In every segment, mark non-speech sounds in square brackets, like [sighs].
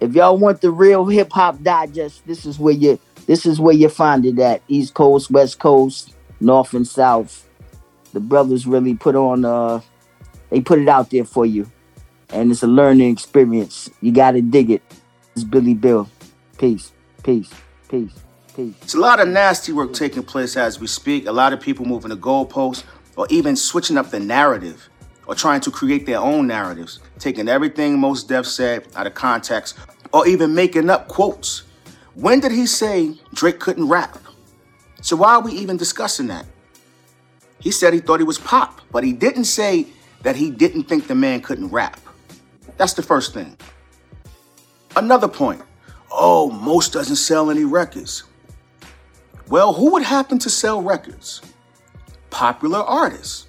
If y'all want the real hip hop digest, this is where you this is where you find it at. East Coast, West Coast, North and South. The brothers really put on uh they put it out there for you. And it's a learning experience. You gotta dig it. It's Billy Bill. Peace. Peace. Peace. Peace. It's a lot of nasty work taking place as we speak. A lot of people moving the goalposts or even switching up the narrative or trying to create their own narratives, taking everything Mos Def said out of context or even making up quotes. When did he say Drake couldn't rap? So why are we even discussing that? He said he thought he was pop, but he didn't say that he didn't think the man couldn't rap. That's the first thing. Another point. Oh, Mos doesn't sell any records. Well, who would happen to sell records? Popular artists.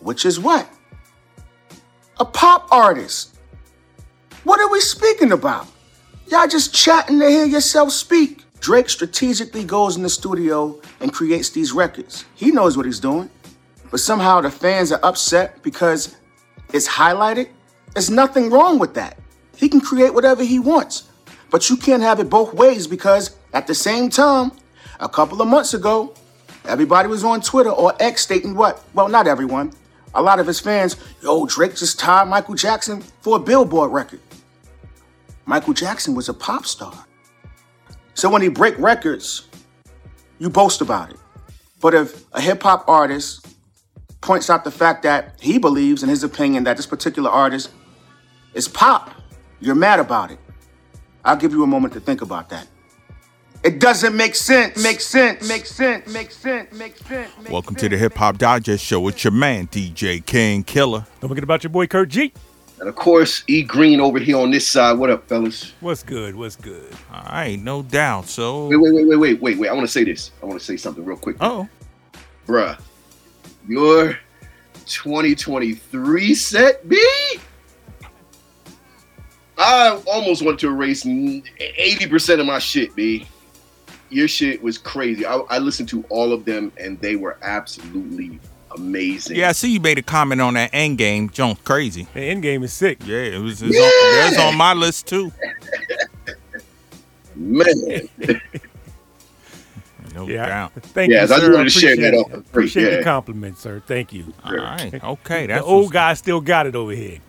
Which is what? A pop artist. What are we speaking about? Y'all just chatting to hear yourself speak. Drake strategically goes in the studio and creates these records. He knows what he's doing. But somehow the fans are upset because it's highlighted. There's nothing wrong with that. He can create whatever he wants. But you can't have it both ways because at the same time, a couple of months ago, everybody was on Twitter or X stating what? Well, not everyone. A lot of his fans, yo, Drake just tied Michael Jackson for a Billboard record. Michael Jackson was a pop star. So when he break records, you boast about it. But if a hip hop artist points out the fact that he believes, in his opinion, that this particular artist is pop, you're mad about it. I'll give you a moment to think about that. It doesn't make sense. Make sense. Make sense. Make sense. Make sense. Make Welcome sense. to the Hip Hop Digest Show with your man, DJ King Killer. Don't forget about your boy Kurt G. And of course, E Green over here on this side. What up, fellas? What's good? What's good? All right, no doubt. So, Wait, wait, wait, wait, wait, wait, wait. I want to say this. I want to say something real quick. oh, Bruh, your 2023 set, B? I almost want to erase 80% of my shit, B. Your shit was crazy. I, I listened to all of them and they were absolutely amazing. yeah, I see you made a comment on that end game. Junk crazy. The end game is sick. Yeah, it was. It's Yeah. on, that's on my list too. Man. [laughs] No Yeah. doubt. Thank Yes, you, I sir. just wanted to share Appreciate that it. off the Appreciate yeah. the compliment, sir. Thank you. All right. Okay. The old guy still got it over here. [laughs]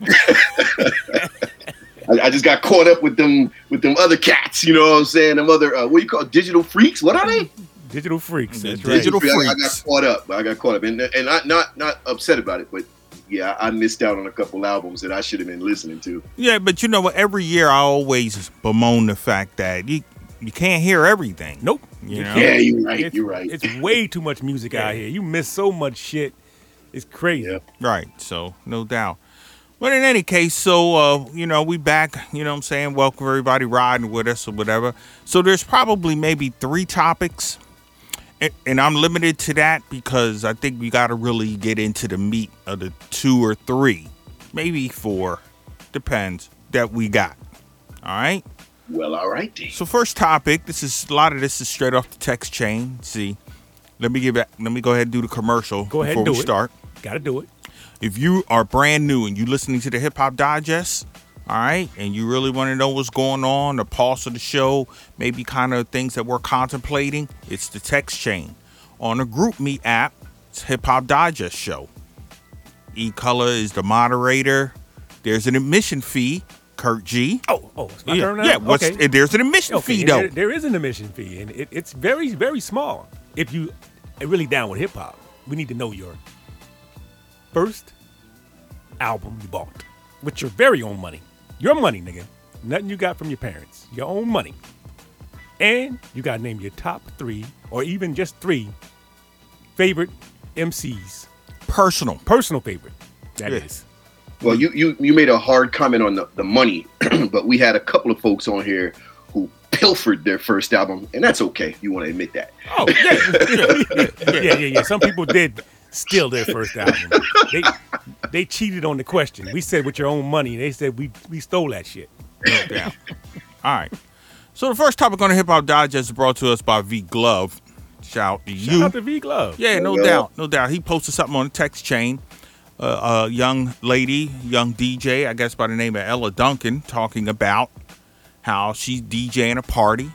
I, I just got caught up with them with them other cats, you know what I'm saying? Them other uh, what do you call it? Digital Freakz? What are they? Digital Freakz. The That's right. digital I, I got caught up. I got caught up, and and I not not upset about it, but yeah, I missed out on a couple albums that I should have been listening to. Yeah, but you know what? Every year I always bemoan the fact that you you can't hear everything. Nope. You know? Yeah, you're right. It's, You're right. It's way too much music out here. You miss so much shit. It's crazy. Yeah. Right. So no doubt. But in any case, so uh, you know, we back, you know what I'm saying? Welcome everybody riding with us or whatever. So there's probably maybe three topics. And, and I'm limited to that because I think we gotta really get into the meat of the two or three. Maybe four. Depends that we got. All right. Well, all right. then. So first topic, this is a lot of this is straight off the text chain. See, let me give it. Let me go ahead and do the commercial Go ahead before and do we it. start. Got to do it. If you are brand new and you're listening to the Hip Hop Digest, all right, and you really want to know what's going on, the pulse of the show, maybe kind of things that we're contemplating, it's the text chain. On the GroupMe app, it's Hip Hop Digest Show. E Color is the moderator. There's an admission fee. Kurt G. Oh, oh, it's my yeah, turn now? yeah. What's, okay. There's an admission Okay, fee though. there- there is an admission fee, and it, it's very, very small. If you really down with hip hop, we need to know your first album you bought with your very own money. Your money, nigga. Nothing you got from your parents. Your own money. And you got to name your top three, or even just three, favorite MCs. Personal. Personal favorite. That is. Yeah. Well, you you you made a hard comment on the, the money, [clears throat] but we had a couple of folks on here who pilfered their first album, and that's okay. You want to admit that? Oh, yeah. yeah, yeah, yeah. Some people did steal their first album. They they cheated on the question. We said with your own money. They said we we stole that shit. No [laughs] doubt. All right. So the first topic on the Hip Hop Digest is brought to us by V Glove. Shout out to Shout you. out to V Glove. Yeah, no Yeah. doubt, no doubt. He posted something on the text chain. a, a young lady, young DJ, I guess by the name of Ella Duncan, talking about how she's DJing a party,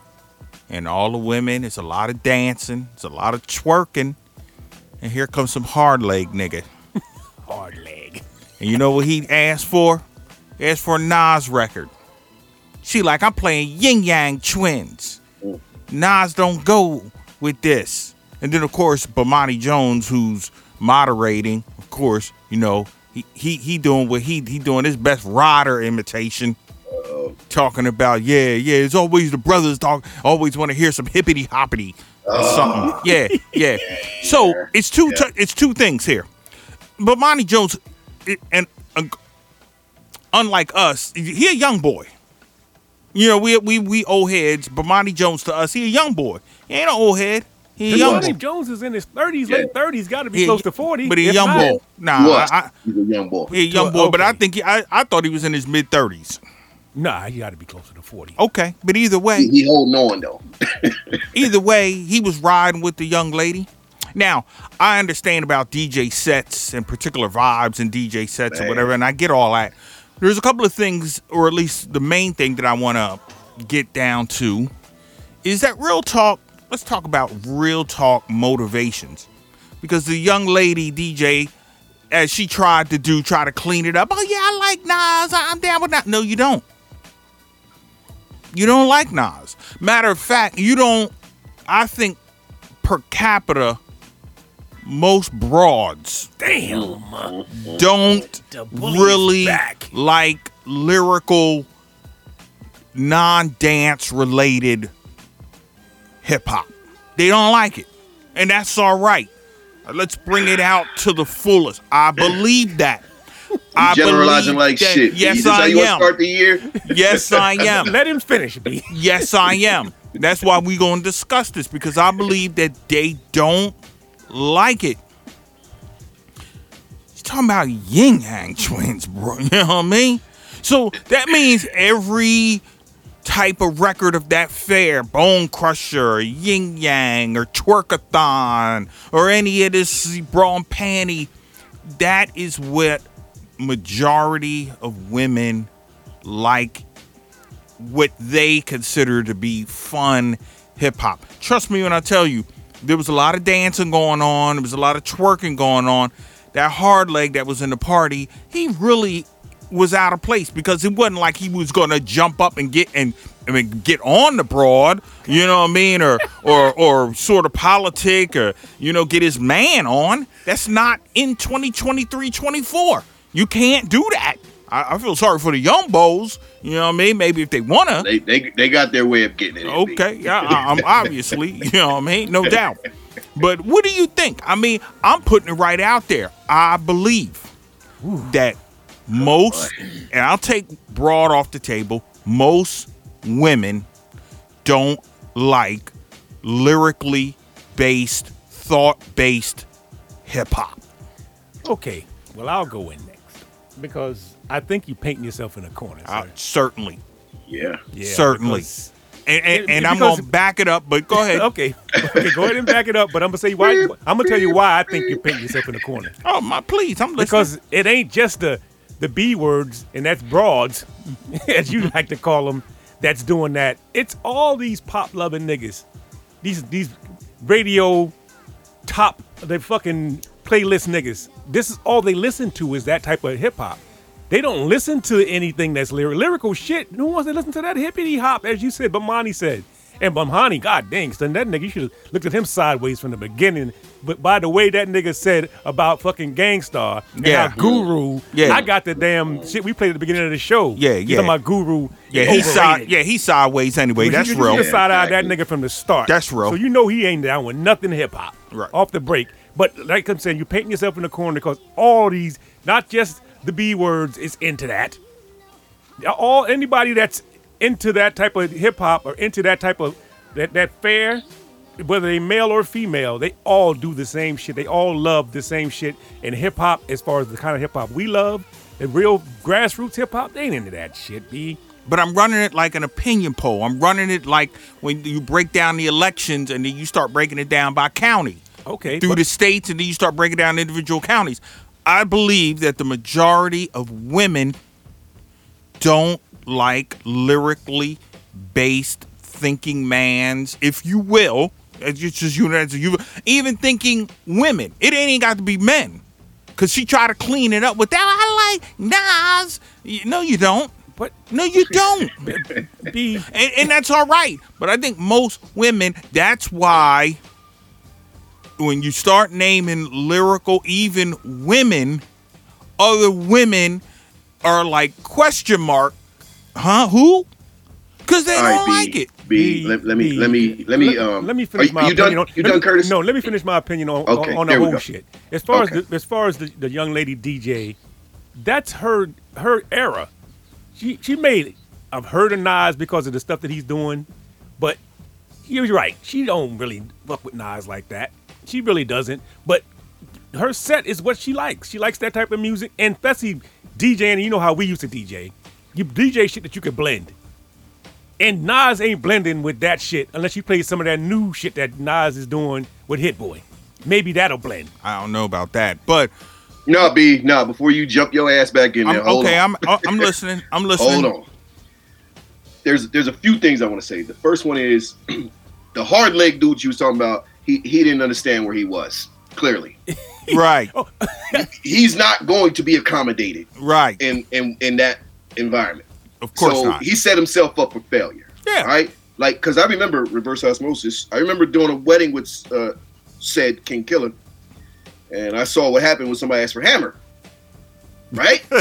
and all the women. It's a lot of dancing. It's a lot of twerking, and here comes some hard leg nigga. [laughs] Hard leg. And you know what he asked for? He asked for a Nas record. She like, I'm playing Yin Yang Twins. Mm. Nas don't go with this. And then of course, Bomani Jones, who's moderating, of course, you know, he he he doing what he he doing his best rider imitation. Talking about, yeah, yeah, it's always the brothers talk always want to hear some hippity hoppity or something. Yeah, yeah. [laughs] So it's two Yeah. t- it's two things here. But Monty Jones, it, and uh, unlike us, he a young boy. You know, we we we old heads, but Monty Jones to us, he a young boy. He ain't an old head. He a young Monty boy. Jones is in his 30s, Yeah. late 30s, got to be He- close to 40. But he a young not- boy. Nah, He. I, I, He's a young boy. he a young To- boy, but I think he, I I thought he was in his mid thirties. Nah, he got to be closer to 40. Okay, but either way, He, he holding on though. [laughs] either way, he was riding with the young lady. Now, I understand about DJ sets and particular vibes and DJ sets or whatever, and I get all that. There's a couple of things, or at least the main thing that I want to get down to is that real talk. Let's talk about real talk motivations. Because the young lady DJ, as she tried to do, try to clean it up. Oh, yeah, I like Nas. I'm down with that. No, you don't. You don't like Nas. Matter of fact, you don't. I think per capita, most broads Damn. don't The bully is really back. like lyrical, non-dance related hip hop. They don't like it, and that's all right. Let's bring it out to the fullest. I believe that. I Generalizing like that- shit. Yes, Is this how I you am. start the year? Yes, [laughs] I am. Let him finish, B. Yes, I am. That's why we gonna discuss this because I believe that they don't like it. He's talking about yin yang twins, bro. [laughs] You know what I mean? So that means every type of record of that fair, Bonecrusher, Yin Yang, or Twerkathon, or any of this bra and panty, that is what majority of women like what they consider to be fun hip hop. Trust me when I tell you, there was a lot of dancing going on, there was a lot of twerking going on. That hard leg that was in the party, he really was out of place because it wasn't like he was gonna jump up and get and I mean get on the broad, you know what I mean, or [laughs] or or sort of politic or you know get his man on. That's not in 2023, 24. You can't do that. I, I feel sorry for the young bows. You know what I mean? Maybe if they wanna. They, they they got their way of getting it. Okay, yeah, I, I'm [laughs] obviously, you know what I mean, no doubt. But what do you think? I mean, I'm putting it right out there. I believe that most, and I'll take broad off the table. Most women don't like lyrically based, thought based hip hop. Okay, well, I'll go in next because I think you're painting yourself in a corner. Uh, certainly, Yeah. Yeah, certainly. because- and and, and I'm gonna back it up. But go ahead. [laughs] Okay, okay, go ahead and back it up. But I'm gonna say why. I'm gonna tell you why I think you're painting yourself in a corner. Oh my, please, I'm listening. Because it ain't just the the B words and that's broads, [laughs] as you like to call them, that's doing that. It's all these pop loving niggas, these these radio top the fucking playlist niggas. This is all they listen to is that type of hip hop. They don't listen to anything that's lyric, lyrical shit. Who wants to listen to that hippity hop, as you said, Bomani said. And Bomani, god dang, son, that nigga, you should have looked at him sideways from the beginning. But by the way that nigga said about fucking Gang Starr and Yeah. Guru, Yeah. I got the damn shit we played at the beginning of the show. Yeah, yeah. My Guru. Yeah, he's side. Yeah, he's sideways anyway. That's you, real. You side eyed that nigga from the start. That's real. So you know he ain't down with nothing hip hop. Right. Off the break. But like I'm saying, you're painting yourself in the corner because all these, not just the B words, is into that. All anybody that's into that type of hip hop or into that type of that that fair, whether they male or female, they all do the same shit. They all love the same shit. And hip hop, as far as the kind of hip hop we love, the real grassroots hip hop, they ain't into that shit, B. but I'm running it like an opinion poll. I'm running it like when you break down the elections and then you start breaking it down by county Okay. through but- the states and then you start breaking down individual counties. I believe that the majority of women don't like lyrically based thinking mans, if you will. It's just you know, you even thinking women. It ain't got to be men, cause she tried to clean it up with that. I like Nas. No, you don't. But No, you [laughs] don't. And, and that's all right. But I think most women, that's why when you start naming lyrical, even women, other women are like question mark, huh? Who? Because they All right, don't B, like it. B, let, let me, B, let me, let me, let, um, let me finish my you opinion done, on. you let done, me- Curtis? No, let me finish my opinion on Okay, on, on there the whole shit. As far Okay. as the, as far as the, the young lady DJ, that's her her era. She she made it. I've heard of Nas because of the stuff that he's doing, but you're right. She don't really fuck with Nas like that. She really doesn't. But her set is what she likes. She likes that type of music, and especially DJing. You know how we used to DJ. You DJ shit that you could blend. And Nas ain't blending with that shit unless you play some of that new shit that Nas is doing with Hit Boy. Maybe that'll blend. I don't know about that, but No, B, no, before you jump your ass back in there, I'm, hold okay. on. I'm uh, I'm listening. I'm listening. Hold on. There's there's a few things I want to say. The first one is [clears throat] the hard leg dude you was talking about. He he didn't understand where he was. Clearly, [laughs] Right, [laughs] he's not going to be accommodated right. in in in that environment. Of course so not. he set himself up for failure. Yeah. Right. Like, because I remember reverse osmosis. I remember doing a wedding with uh, said King Killer, and I saw what happened when somebody asked for Hammer. Right? [laughs]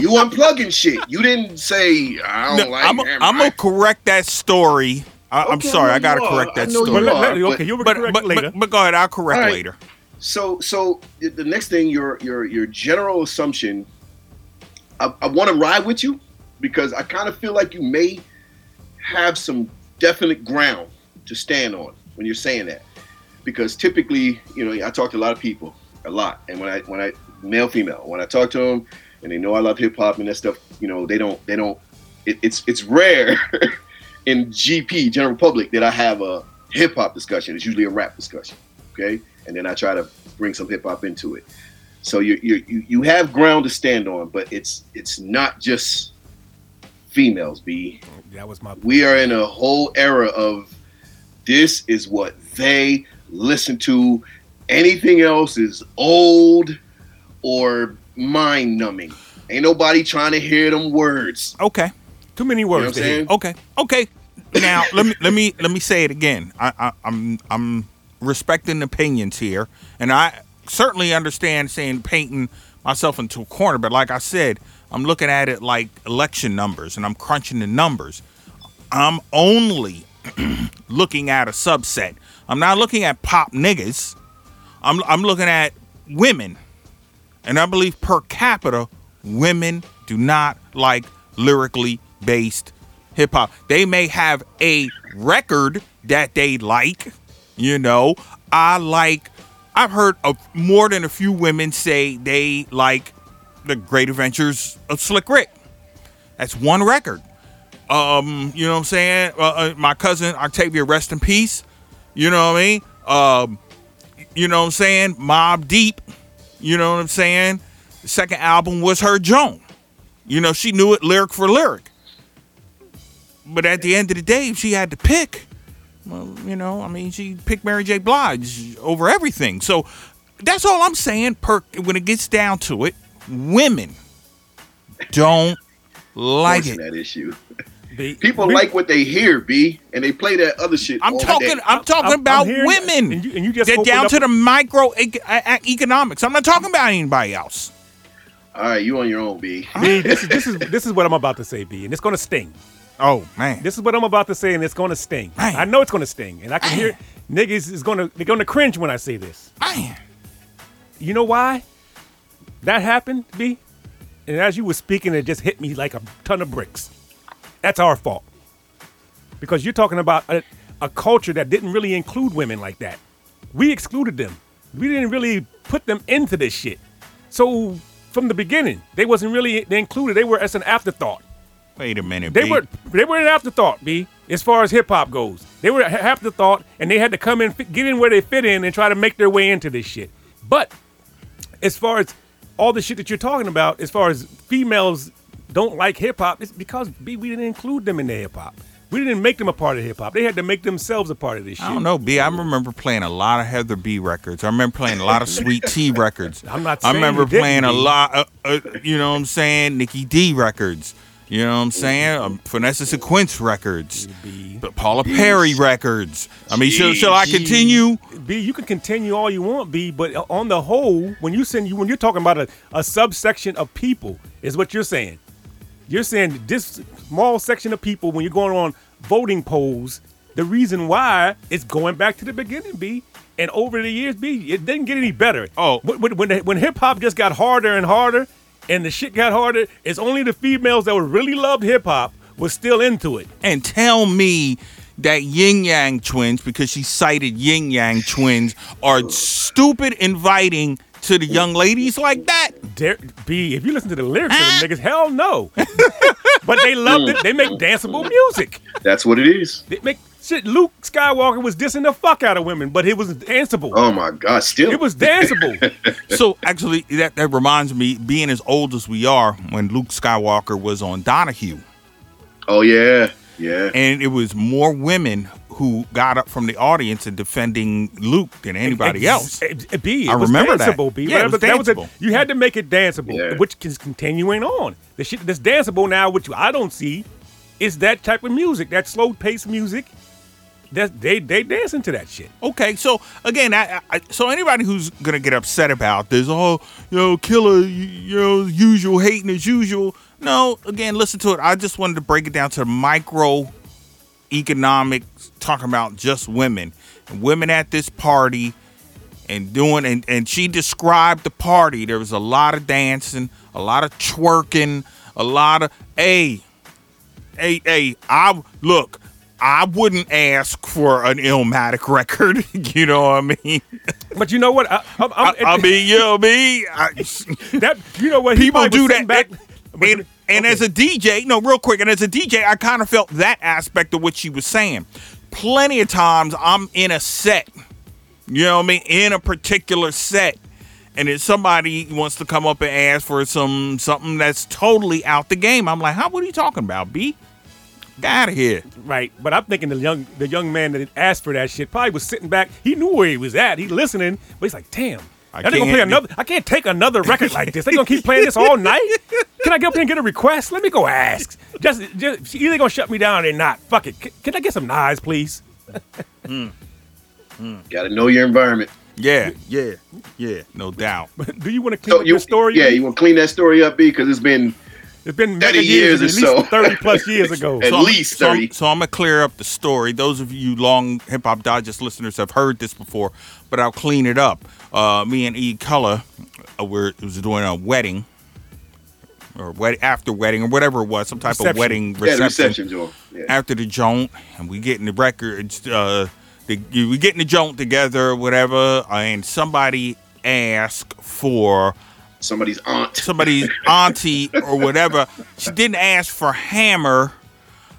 you unplugging shit. You didn't say I don't No, like I'm, Hammer. I'm gonna correct that story. I, I'm Okay, I sorry, know I gotta you are. correct that I know you story. But are. let- let- but- okay, you'll be But, correct but, later. but but go ahead. I'll correct All right. later. So, so the the next thing, your your your general assumption. I, I want to ride with you because I kind of feel like you may have some definite ground to stand on when you're saying that. Because typically, you know, I talk to a lot of people, a lot, and when I when I male female, when I talk to them and they know I love hip hop and that stuff, you know, they don't they don't. It, it's it's rare [laughs] in GP general public that I have a hip hop discussion. It's usually a rap discussion, okay, and then I try to bring some hip hop into it. So you you you have ground to stand on, but it's it's not just females. B That was my. we are in a whole era of this is what they listen to. Anything else is old or mind numbing. Ain't nobody trying to hear them words. Okay. Too many You know what words. I'm saying? Okay. Okay. Now [coughs] let me let me let me say it again. I, I I'm I'm respecting opinions here, and I certainly understand saying painting myself into a corner. But like I said, I'm looking at it like election numbers, and I'm crunching the numbers. I'm only [clears throat] looking at a subset. I'm not looking at pop niggas. I'm I'm looking at women, and I believe per capita, women do not like lyrically based hip hop. They may have a record that they like. You know, I like. I've heard of more than a few women say they like the Great Adventures of Slick Rick. That's one record. Um, you know what I'm saying? Uh, uh, my cousin Octavia, rest in peace. You know what I mean? Um, you know what I'm saying? Mobb Deep. You know what I'm saying? The second album was her Joan. You know, she knew it lyric for lyric. But at the end of the day, if she had to pick, well, you know, I mean, she picked Mary J. Blige over everything. So that's all I'm saying. Per when it gets down to it, women don't like it. that issue. [laughs] B- People B- like what they hear, B, and they play that other shit. I'm all talking. day. I'm talking I'm- I'm about women. and you- and you just Get opened down to the micro ec- uh, economics. I'm not talking about anybody else. All right, you on your own, B. B, this is this is [laughs] this is what I'm about to say, B, and it's gonna sting. Oh man, This is what I'm about to say, and it's gonna sting. Man. I know it's gonna sting, and I can hear niggas is gonna they're gonna cringe when I say this. man. You know why that happened, B? And as you were speaking, it just hit me like a ton of bricks. That's our fault. Because you're talking about a, a culture that didn't really include women like that. We excluded them. We didn't really put them into this shit. So from the beginning, they wasn't really they included. They were as an afterthought. Wait a minute. They B. were they were an afterthought, B. As far as hip hop goes, they were an afterthought, and they had to come in, get in where they fit in, and try to make their way into this shit. But as far as all the shit that you're talking about, as far as females don't like hip hop, it's because B, we didn't include them in the hip hop. We didn't make them a part of hip hop. They had to make themselves a part of this shit. I don't know, B. I remember playing a lot of Heather B records. I remember playing a lot of Sweet Tea records. [laughs] I'm not I remember playing a lot, uh, uh, you know what I'm saying, Nikki D records. You know what I'm saying? Um, Vanessa Sequence records. But Paula Perry records. I mean, shall, I continue? B, you can continue all you want, B, but on the whole, when you send you when you're talking about a, a subsection of people, is what you're saying. You're saying this small section of people when you're going on voting polls, the reason why is going back to the beginning, B. And over the years, B, it didn't get any better. Oh. when when, when, when hip hop just got harder and harder, and the shit got harder, it's only the females that were really loved hip hop was still into it. and tell me that Yin Yang twins, because she cited Yin Yang twins, are stupid inviting to the young ladies like that. Dare, B, if you listen to the lyrics of the niggas, hell no. [laughs] but they loved it. They make danceable music. That's what it is. They make shit. Luke Skywalker was dissing the fuck out of women, but it was danceable. Oh my God! Still, It was danceable. [laughs] So actually, that, that reminds me, being as old as we are, when Luke Skywalker was on Donahue, Oh yeah, yeah. and it was more women who got up from the audience and defending Luke than anybody else. Ex- eh, B, it I was remember that. danceable, B. Yeah, it was But that was a- you had to make it danceable, Yeah. which is continuing on. The shit that's danceable now, which I don't see, is that type of music, that slow paced music. They they dancing to that shit. Okay, so again, I, I, so anybody who's gonna get upset about this, oh, you know, killer, you, you know, usual hating as usual. No, again, listen to it. I just wanted to break it down to micro economics, talking about just women, women at this party, and doing, and and she described the party. There was a lot of dancing, a lot of twerking, a lot of, hey, hey, hey, I look. I wouldn't ask for an Illmatic record. [laughs] you know what I mean? But you know what? I, I, I, I mean, you know me. I, that you know what? he people do that. Back, but- and and as a DJ, no, real quick, and as a DJ, I kind of felt that aspect of what she was saying. Plenty of times I'm in a set, you know what I mean, in a particular set, and if somebody wants to come up and ask for some something that's totally out the game, I'm like, how? What are you talking about, B? Get out of here. Right, but I'm thinking the young the young man that asked for that shit probably was sitting back. He knew where he was at. He listening, but he's like, "Damn, I are they gonna play can't- another? I can't take another record like this. They gonna keep playing this all night? Can I go up here and get a request? Let me go ask. Just, just either gonna shut me down or not. Fuck it. Can, can I get some knives, please? Got to know your environment. Yeah, yeah, yeah, no doubt. But [laughs] do you want to clean So up you, the story? yeah, you want to clean that story up, B, because it's been it's been 30 many years or at least so. thirty plus years ago. [laughs] At So I'm- least 30. So I'm, gonna clear up the story. Those of you long hip hop digest listeners have heard this before, but I'll clean it up. Uh, me and E Color uh, were was doing a wedding or wed- after wedding or whatever it was, some type of wedding Reception. wedding yeah, the reception. reception. Yeah. After the joint, and we getting the records. Uh, the, we getting the joint together, or whatever, and somebody asked for Somebody's aunt. somebody's [laughs] auntie or whatever. She didn't ask for hammer.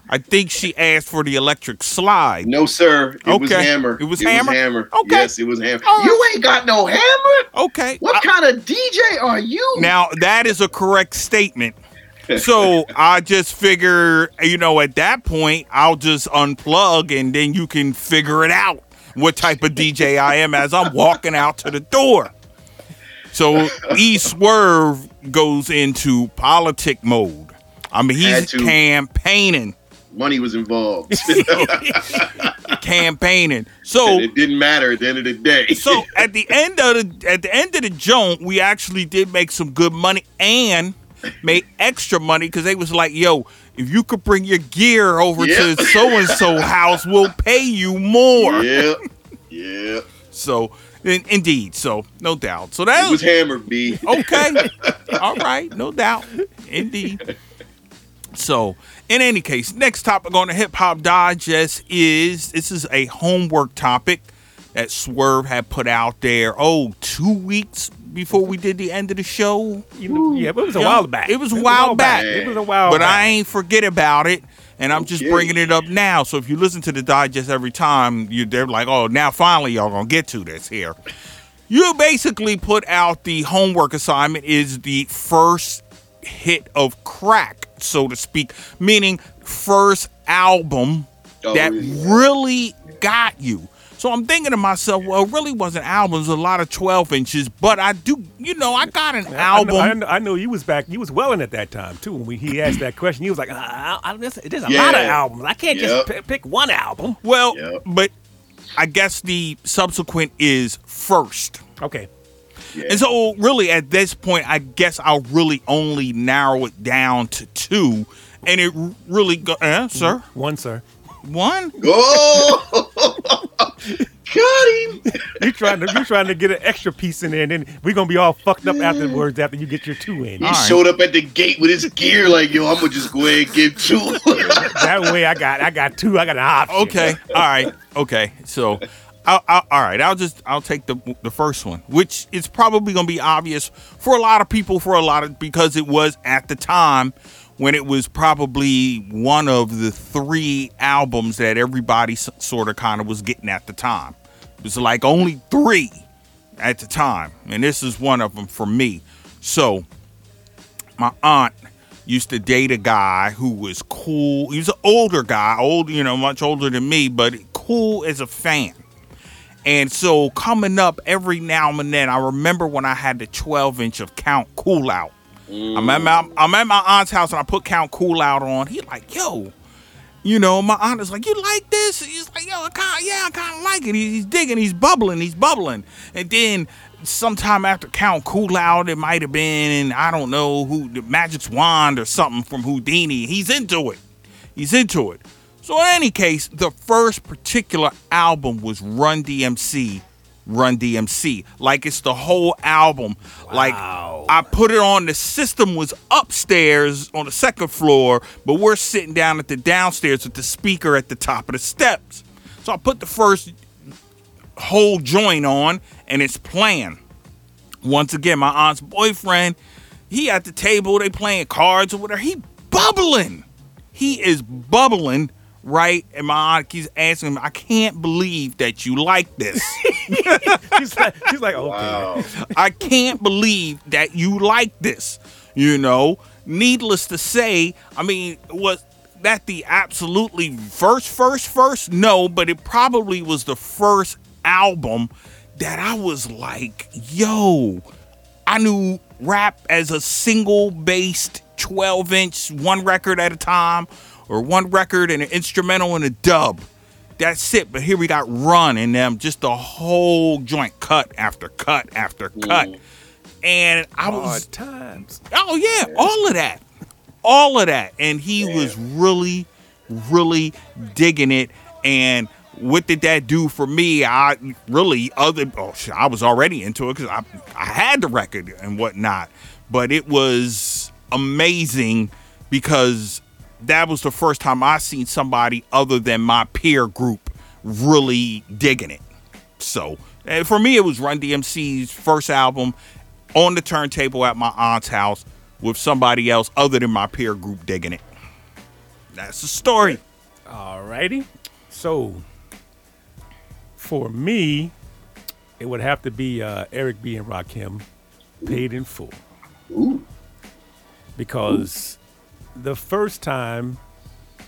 I think she asked for the electric slide. No, sir. It was Hammer. It was Hammer? hammer. Okay. Yes, it was Hammer. You ain't got no hammer? Okay. What I- kind of DJ are you? now that is a correct statement. So [laughs] I just figure, you know, at that point, I'll just unplug and then you can figure it out what type of DJ I am as I'm walking out to the door. So E Swerve goes into politic mode. I mean, he's campaigning. Money was involved. [laughs] [laughs] campaigning. So and it didn't matter at the end of the day. so at the end of the at the end of the joint, we actually did make some good money and made extra money because they was like, "Yo, if you could bring your gear over Yeah. to so and so house, we'll pay you more." yeah. [laughs] Yeah. So, in, indeed, so no doubt. So that It was Hammer, B. okay. [laughs] All right, no doubt. Indeed. So, in any case, next topic on the Hip Hop Digest is this is a homework topic that Swerve had put out there, oh, two weeks before we did the end of the show. You know, yeah, but it was a while back. it was a while back. It was a while but back. I ain't forget about it. And I'm just bringing it up now. So if you listen to the digest every time, you they're like, "Oh, now finally y'all gonna get to this here." You basically put out the homework assignment is the first hit of crack, so to speak, meaning first album Oh, that yeah. really got you. So I'm thinking to myself, well, it really wasn't albums, a lot of 12 inches, but I do, you know, I got an album. I know, I know you was back. You was welling at that time too. When we, he asked that question, he was like, I, I, there's, there's a Yeah. lot of albums. I can't Yep. just p- pick one album. well, Yep. but I guess the subsequent is first. Okay. Yeah. And so, really, at this point, I guess I'll really only narrow it down to two. And it really go, eh, sir, One, sir. one. [laughs] Oh, [laughs] got him. You trying to you trying to get an extra piece in there, and then we're gonna be all fucked up afterwards after you get your two in. He All right. showed up at the gate with his gear, like, yo, I'm gonna just go ahead and give two. [laughs] that way, I got I got two. I got an option. Okay, all right, okay. So, I'll, I'll, all right, I'll just I'll take the the first one, which is probably gonna be obvious for a lot of people, for a lot of because it was at the time when it was probably one of the three albums that everybody sort of kind of was getting at the time. It was like only three at the time, and this is one of them for me. So, my aunt used to date a guy who was cool. He was an older guy, old, you know, much older than me, but cool as a fan. And so coming up every now and then, I remember when I had the 12 inch of Count Cool Out. I'm at my I'm at my aunt's house and I put Count Cool Out on. He like, yo, you know, my aunt is like, you like this? He's like, yo, I kind yeah, I kind of like it. He's, digging, he's bubbling, he's bubbling. And then sometime after Count Cool it might have been, I don't know who, the Magic's Wand or something from Whodini. He's into it. He's into it. So in any case, the first particular album was Run DMC, Run DMC. Like it's the whole album. Like I put it on. The system was upstairs on the second floor, but we're sitting down at the downstairs with the speaker at the top of the steps. So I put the first whole joint on, and it's playing. Once again, my aunt's boyfriend, he at the table, they playing cards or whatever. He bubbling. He is bubbling, right? And my aunt keeps asking him, I can't believe that you like this. [laughs] she's like, she's like, okay. Wow. I can't believe that you like this. You know, needless to say, I mean, was that the absolutely first, first, first? No, but it probably was the first album that I was like, yo, I knew rap as a single based 12 inch, one record at a time, or one record and an instrumental and a dub. That's it. But here we got Run and them, just the whole joint cut after cut after cut. Mm. And I was, times. oh yeah, all of that. All of that. And he was really, really digging it. And what did that do for me? I really other oh shit, I was already into it because I I had the record and whatnot. But it was amazing because that was the first time I seen somebody other than my peer group really digging it. So and for me, it was Run DMC's first album on the turntable at my aunt's house with somebody else other than my peer group digging it. That's the story. Alrighty. So for me, it would have to be uh, Eric B and Rakim, paid in full, Ooh. because the first time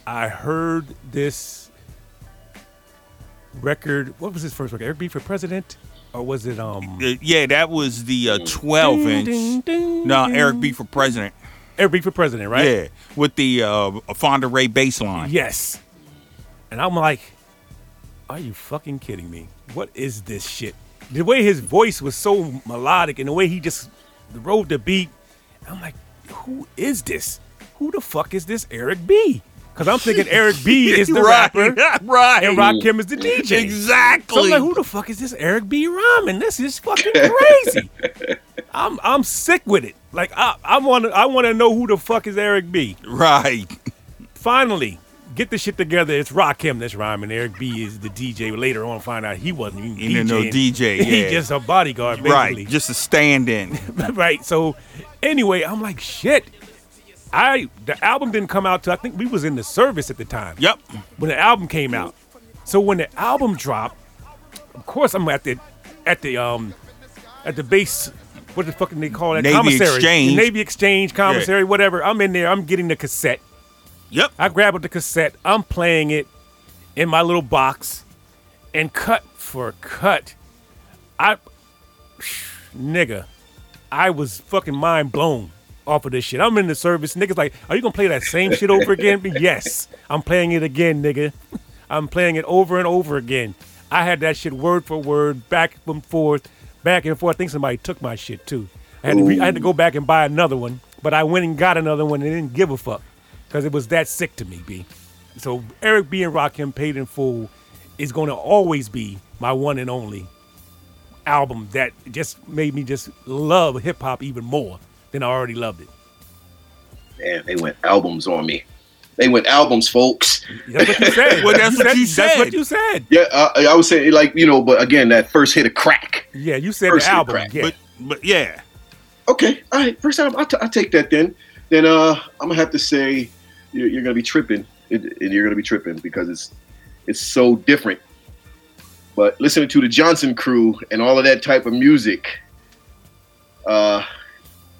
I heard this record, what was his first record? Eric B for President, or was it um? Uh, yeah, that was the uh, 12 inch. Ding, ding, No, ding. Eric B for president. Eric B for President, right? Yeah, with the uh, Fonda Rae bass line. Yes. And I'm like, are you fucking kidding me? What is this shit? The way his voice was so melodic and the way he just rode the beat, I'm like, who is this? Who the fuck is this Eric B? Because I'm thinking Eric B [laughs] is the right, rapper [laughs] right. and Rakim is the DJ. So I'm Exactly. like, who the fuck is this Eric B. Ramen? This is fucking crazy. [laughs] I'm I'm sick with it. Like I I want to I want to know who the fuck is Eric B. right. Finally, get the shit together. It's Rock Rakim that's rhyming. Eric B is the DJ. Later on, find out he wasn't even know DJ, He yeah. just a bodyguard, basically. Right. Just a stand in. right. So anyway, I'm like, shit. I the album didn't come out till I think we was in the service at the time. yep. When the album came out. So when the album dropped, of course I'm at the at the um at the base. What the fuck they call that? Navy commissary. Exchange. Navy Exchange commissary, whatever. I'm in there. I'm getting the cassette. Yep. I grab the cassette. I'm playing it in my little box, and cut for cut, I, [sighs] nigga, I was fucking mind blown off of this shit. I'm in the service. Niggas like, are you gonna play that same shit over again? [laughs] yes, I'm playing it again, nigga. I'm playing it over and over again. I had that shit word for word, back and forth, back and forth. I think somebody took my shit too. I had, to re- I had to go back and buy another one, but I went and got another one and didn't give a fuck because it was that sick to me, B. So Eric B and Rakim paid in full is going to always be my one and only album that just made me just love hip hop even more than I already loved it. Man, they went albums on me. They went albums, folks. That's what you said. [laughs] Well, that's what you That's said. what you said. Yeah, uh, I was saying like you know, but again, that first hit of crack. Yeah, you said First the hit album. crack, Yeah. But but yeah. Okay, all right, first album. I'll, t- I'll take that then. Then uh, I'm gonna have to say you're, you're gonna be tripping, and and you're gonna be tripping because it's it's so different. But listening to the Jonzun Crew and all of that type of music, uh,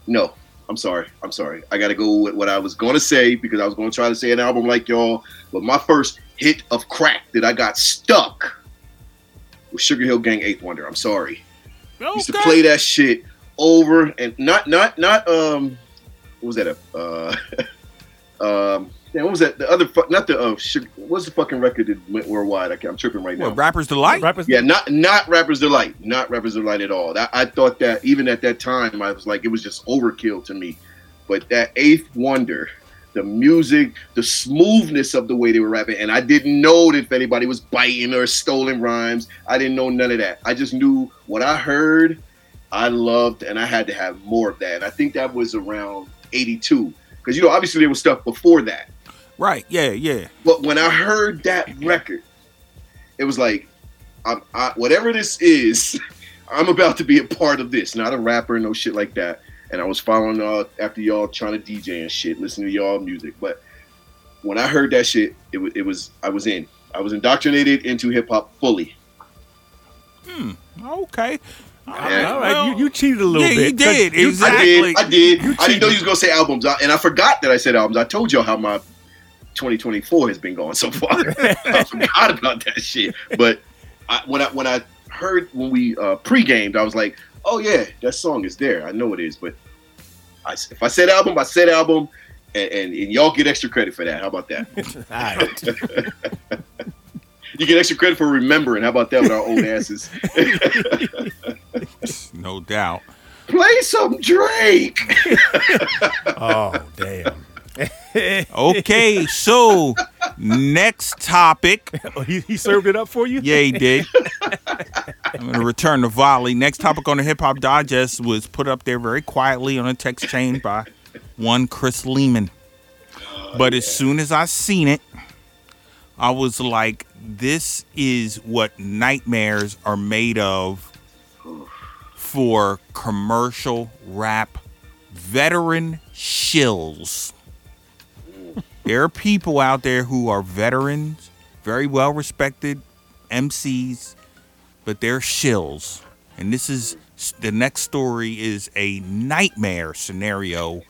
no, I'm sorry, I'm sorry. I got to go with what I was gonna say because I was gonna try to say an album like y'all. But my first hit of crack that I got stuck was Sugarhill Gang Eighth Wonder. I'm sorry. used to play that shit over and not not not um what was that a uh [laughs] um yeah, what was that? The other fu- not the uh sugar, what's the fucking record that went worldwide? I can't, I'm tripping right now. What, rappers delight? Rappers, yeah not not rappers delight not rappers delight at all. That, I thought that even at that time I was like it was just overkill to me. But that eighth wonder the music the smoothness of the way they were rapping and I didn't know that if anybody was biting or stolen rhymes. I didn't know none of that. I just knew what I heard I loved, and I had to have more of that. And I think that was around '82, because you know, obviously there was stuff before that. Right. Yeah. Yeah. But when I heard that record, it was like, I'm, I, whatever this is, [laughs] I'm about to be a part of this. Not a rapper, no shit like that. And I was following uh, after y'all trying to DJ and shit, listening to y'all music. But when I heard that shit, it was, it was I was in. I was indoctrinated into hip hop fully. Hmm. Okay. All Yeah. all right, well, you, you cheated a little yeah, bit. you did. 'cause you- Exactly. I did. I did. I didn't know you was gonna say albums, I- and I forgot that I said albums. I told y'all how my 2024 has been going so far. [laughs] I forgot about that shit. But I, when I when I heard when we uh, pre-gamed, I was like, oh yeah, that song is there. I know it is. But I, if I said album, I said album, and, and, and y'all get extra credit for that. How about that? [laughs] [laughs] You get extra credit for remembering. How about that with our old asses? No doubt. Play some Drake. Oh damn. [laughs] Okay. so next topic. Oh, he, he served it up for you. Yeah, he did. I'm going to return the volley. Next topic on the Hip Hop Digest was put up there very quietly on a text chain by one Chris Lehman. But as soon as I seen it, I was like, this is what nightmares are made of for commercial rap veteran shills. There are people out there who are veterans, very well respected MCs, but they're shills. And this is the next story is a nightmare scenario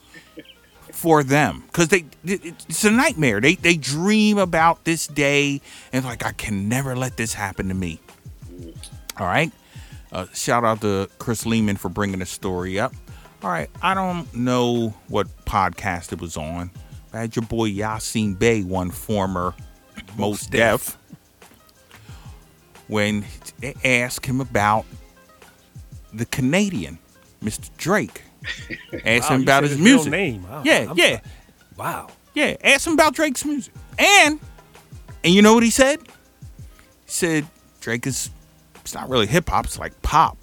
for them because they it's a nightmare. They they dream about this day and like I can never let this happen to me. All right. Uh, shout out to Chris Lehman for bringing the story up. All right, I don't know what podcast it was on. I had your boy Yasiin Bey, one former Mos Def, when they asked him about the Canadian, Mr. Drake. [laughs] Asked Wow, him about his real music. name. Wow, Yeah, I'm yeah. Wow. Yeah, asked him about Drake's music. And and you know what he said? He said Drake is it's not really hip hop, it's like pop.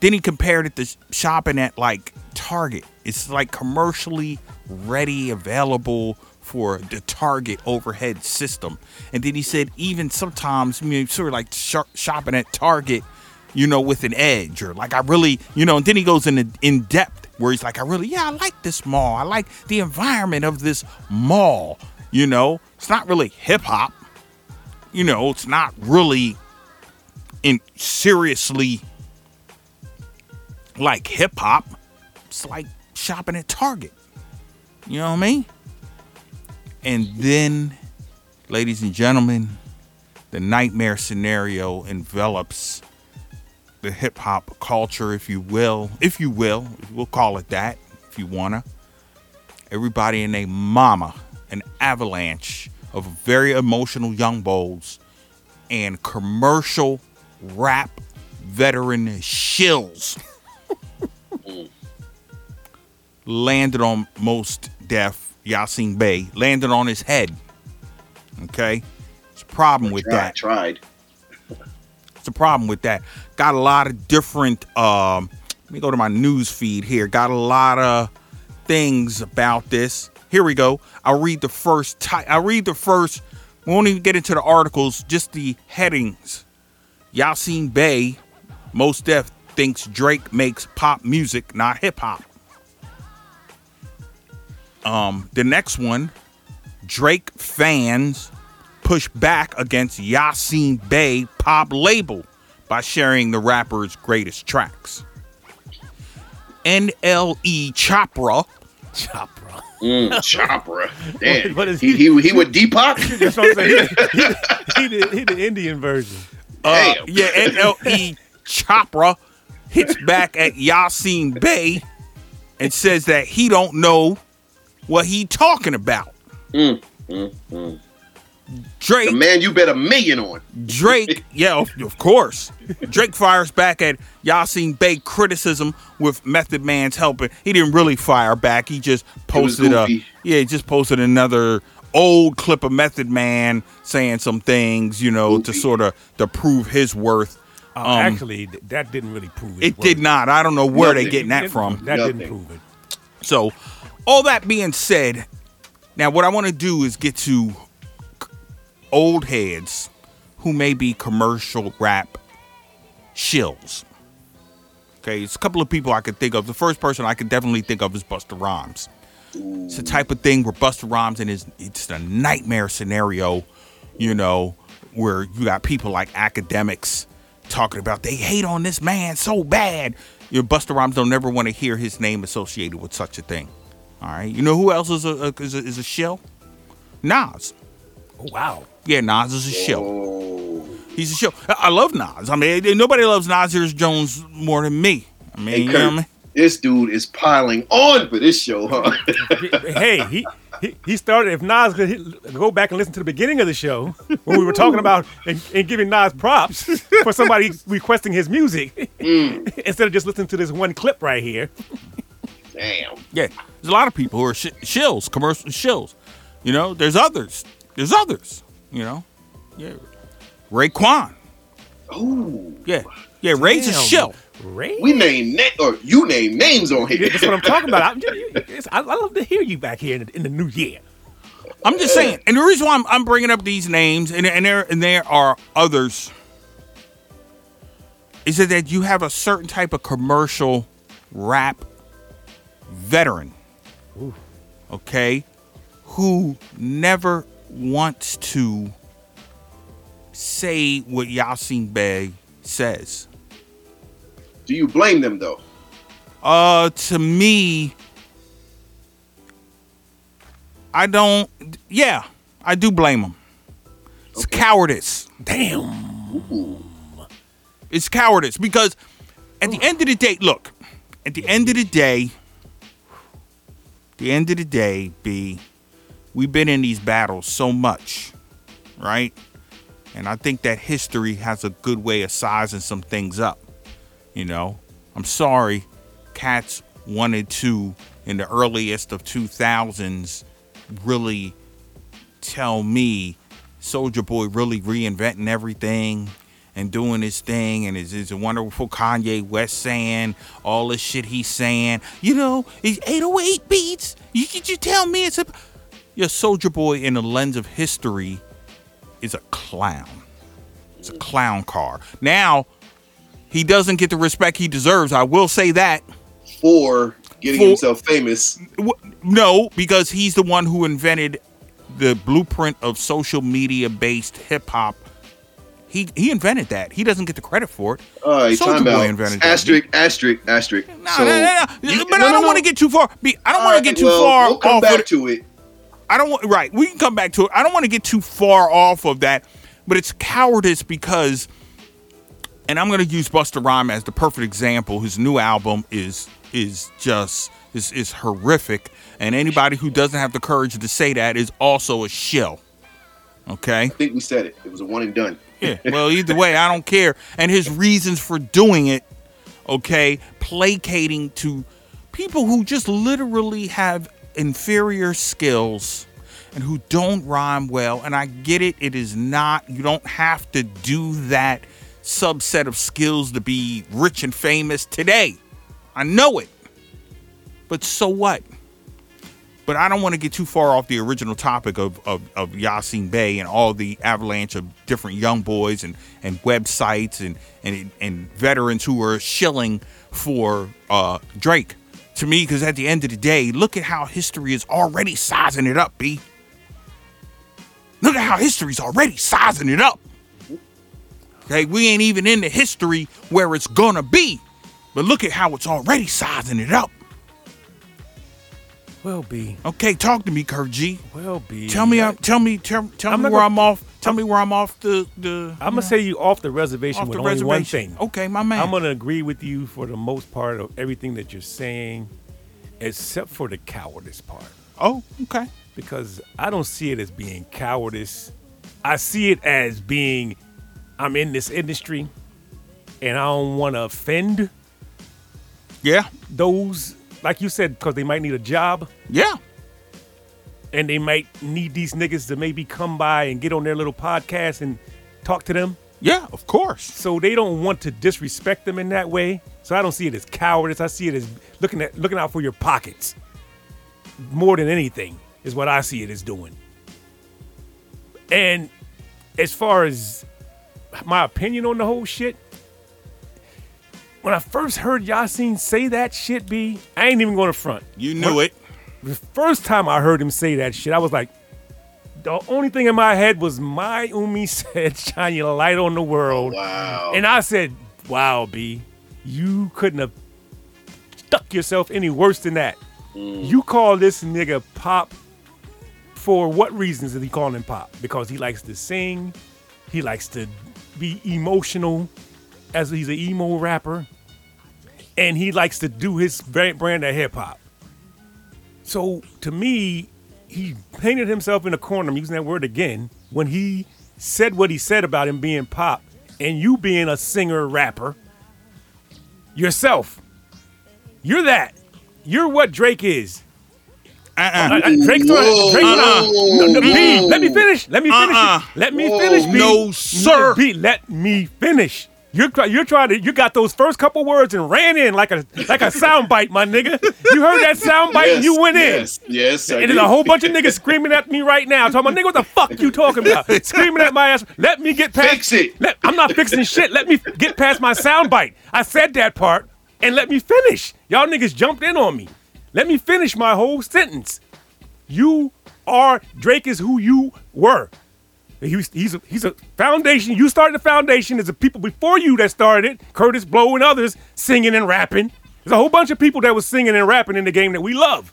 Then he compared it to shopping at like Target. It's like commercially ready, available for the Target overhead system. And then he said even sometimes, I mean, sort of like sh- shopping at Target, you know, with an edge or like I really, you know, and then he goes into in depth where he's like, I really, yeah, I like this mall. I like the environment of this mall. You know, it's not really hip hop. You know, it's not really in seriously like hip hop, it's like shopping at Target. You know what I mean? And then, ladies and gentlemen, the nightmare scenario envelops the hip hop culture, if you will, if you will, we'll call it that, if you wanna. Everybody and a mama, an avalanche of very emotional young bulls and commercial rap veteran shills landed on Mos Def Yasiin Bey, landed on his head. Okay? It's a problem with tried, that. Tried. It's a problem with that. Got a lot of different um let me go to my news feed here. Got a lot of things about this. Here we go. I'll read the first ti- I'll read the first we won't even get into the articles, just the headings. Yasiin Bey, Mos Def thinks Drake makes pop music, not hip hop. Um, the next one, Drake fans push back against Yasiin Bey pop label by sharing the rapper's greatest tracks. NLE Chopra, Chopra. Mm, [laughs] Chopra. Damn. what is he, he- he, he with Deepak? [laughs] That's what I'm saying. He, he, he, the, he the Indian version. uh, Damn. yeah, NLE Chopra hits back at Yasiin Bey and says that he don't know what he talking about. Mm, mm, mm. Drake The man you bet a million on. Drake, [laughs] yeah, of, of course. Drake fires back at Yasiin Bey criticism with Method Man's helping. He didn't really fire back. He just posted a yeah, he just posted another old clip of Method Man saying some things, you know, to sort of to prove his worth. Uh, Um, actually, that didn't really prove it. It did not. I don't know where they Nothing. getting that from. That Nothing. didn't prove it. So, all that being said, now what I want to do is get to old heads who may be commercial rap shills. Okay, it's a couple of people I could think of. The first person I could definitely think of is Busta Rhymes. It's the type of thing where Busta Rhymes and his it's a nightmare scenario, you know, where you got people like academics talking about they hate on this man so bad. Your Busta Rhymes don't never want to hear his name associated with such a thing. All right, you know who else is a, a is a, is a shill? Nas. Oh, wow. Yeah, Nas is a shill. Oh. He's a shill. I I love Nas. I mean, nobody loves Nasir Jones more than me. I mean, Hey, you know what I mean? this dude is piling on for this show, huh? hey, he, he he started. If Nas could go back and listen to the beginning of the show when we were talking about and, and giving Nas props for somebody requesting his music mm. [laughs] instead of just listening to this one clip right here. Damn. Yeah, there's a lot of people who are sh- shills, commercial shills. You know, there's others. There's others. You know, yeah. Raekwon. Oh. Yeah, yeah. Ray's a Damn, shill. Ray? We name na- or you name names on Yeah, here. That's what I'm talking about. I, [laughs] it's- I, I love to hear you back here in the, in the new year. I'm just saying, and the reason why I'm, I'm bringing up these names, and, and there and there are others, is that, that you have a certain type of commercial rap veteran, okay, who never wants to say what Yasiin Bey says. Do you blame them though? Uh, to me, I don't. Yeah, I do blame them. It's cowardice. Damn. It's cowardice because at the end of the day, look, at the end of the day, the end of the day, B, we've been in these battles so much, right? And I think that history has a good way of sizing some things up. You know, I'm sorry, cats wanted to in the earliest of 2000s really tell me Soulja Boy really reinventing everything and doing his thing and is is a wonderful Kanye West saying all the shit he's saying. You know, it's 808 beats. You could you tell me it's a your Soulja Boy in the lens of history is a clown. It's a clown car. Now he doesn't get the respect he deserves. I will say that. For getting For- himself famous. No, because he's the one who invented the blueprint of social media based hip hop He he invented that. He doesn't get the credit for it. All right, time Boy invented that. Asterisk, asterisk, asterisk. No, so, no, no, you- but no, I don't no. want to get too far. Be, I don't want to get too well, far We'll come off. back Of, to it. I don't want. Right, we can come back to it. I don't want to get too far off of that, but it's cowardice because, and I'm going to use Busta Rhyme as the perfect example. His new album is is just is is horrific, and anybody who doesn't have the courage to say that is also a shill. Okay. I think we said it. It was a one and done. Yeah. [laughs] Well, either way, I don't care. And his reasons for doing it, okay, placating to people who just literally have inferior skills and who don't rhyme well. And I get it. It is not, you don't have to do that subset of skills to be rich and famous today. I know it. But so what? But I don't want to get too far off the original topic of, of, of Yasiin Bey and all the avalanche of different young boys and, and websites and, and and veterans who are shilling for uh, Drake. To me, because at the end of the day, look at how history is already sizing it up, B. Look at how history's already sizing it up. Okay, we ain't even in the history where it's gonna be, but look at how it's already sizing it up. Well, B. Okay, talk to me, Kurt G. Well, B. Tell me, I, tell me, tell, tell I'm me where gonna- I'm off. Tell me where I'm off the the. I'm gonna say you off the reservation off with the only one thing. Okay, my man. I'm gonna agree with you for the most part of everything that you're saying, except for the cowardice part. Oh, okay. because I don't see it as being cowardice. I see it as being I'm in this industry and I don't want to offend Yeah, those, like you said, because they might need a job yeah, and they might need these niggas to maybe come by and get on their little podcast and talk to them. yeah. Of course. So they don't want to disrespect them in that way. So I don't see it as cowardice. I see it as looking at looking out for your pockets more than anything is what I see it as doing. And as far as my opinion on the whole shit, when I first heard Yasiin say that shit, B, I ain't even going to front. You knew it. The first time I heard him say that shit, I was like, the only thing in my head was my Umi [laughs] said, shine your light on the world. Wow. And I said, wow, B, you couldn't have stuck yourself any worse than that. Mm. You call this nigga pop for what reasons is he calling him pop? Because he likes to sing, he likes to be emotional as he's an emo rapper, and he likes to do his brand brand of hip hop. So to me, he painted himself in a corner, I'm using that word again, when he said what he said about him being pop and you being a singer rapper yourself. You're that. You're what Drake is. Uh-uh. Uh, Drake's Whoa. Drake's on, no, no, B, let me finish. Let me finish. Uh-uh. Let me finish. B. No, sir. B, let me finish. You're you're trying to you got those first couple words and ran in like a like a [laughs] sound bite, my nigga. You heard that sound bite and you went yes, Yes, I in. And there's a whole bunch of niggas screaming at me right now. Talking about nigga, what the fuck you talking about? [laughs] Screaming at my ass. Let me get past. Fix it. Let, I'm not fixing shit. Let me get past my sound bite. I said that part and let me finish. Y'all niggas jumped in on me. Let me finish my whole sentence. You are Drake is who you were. He's he's a, he's a foundation. You started the foundation. There's a people before you that started it. Kurtis Blow and others singing and rapping. There's a whole bunch of people that was singing and rapping in the game that we love.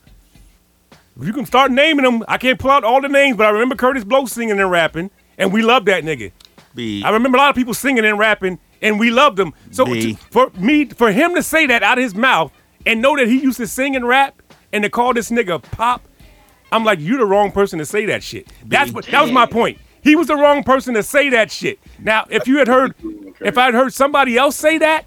If You can start naming them. I can't pull out all the names, but I remember Kurtis Blow singing and rapping, and we love that nigga. B. I remember a lot of people singing and rapping, and we loved them. So to- for me, for him to say that out of his mouth and know that he used to sing and rap, and to call this nigga pop, I'm like, you're the wrong person to say that shit. That's what. That was my point. He was the wrong person to say that shit. Now, if you had heard, if I'd heard somebody else say that,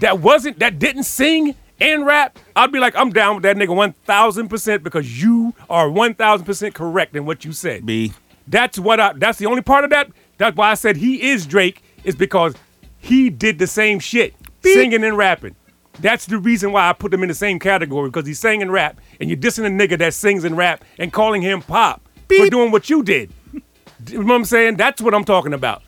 that wasn't that didn't sing and rap, I'd be like, I'm down with that nigga one thousand percent because you are one thousand percent correct in what you said. B. That's what I. That's the only part of that. That's why I said he is Drake is because he did the same shit, singing and rapping. That's the reason why I put him in the same category because he sang and rap, and you're dissing a nigga that sings and rap and calling him pop for doing what you did. You know what I'm saying? That's what I'm talking about.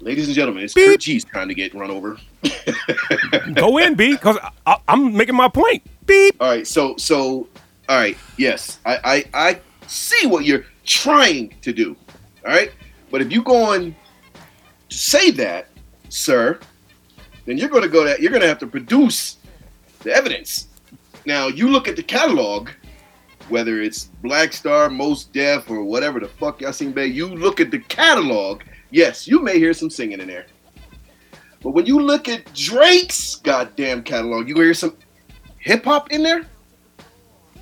Ladies and gentlemen, it's Kurt G's trying to get run over. [laughs] Go in, B, because I'm making my point. Beep. All right, so so all right, yes, I I, I see what you're trying to do. All right, but if you going to say that, sir, then you're going to go that you're going to have to produce the evidence. Now, you look at the catalog, whether it's Black Star, Mos Def, or whatever the fuck y'all sing, babe. You look at the catalog. Yes, you may hear some singing in there. But when you look at Drake's goddamn catalog, you hear some hip hop in there.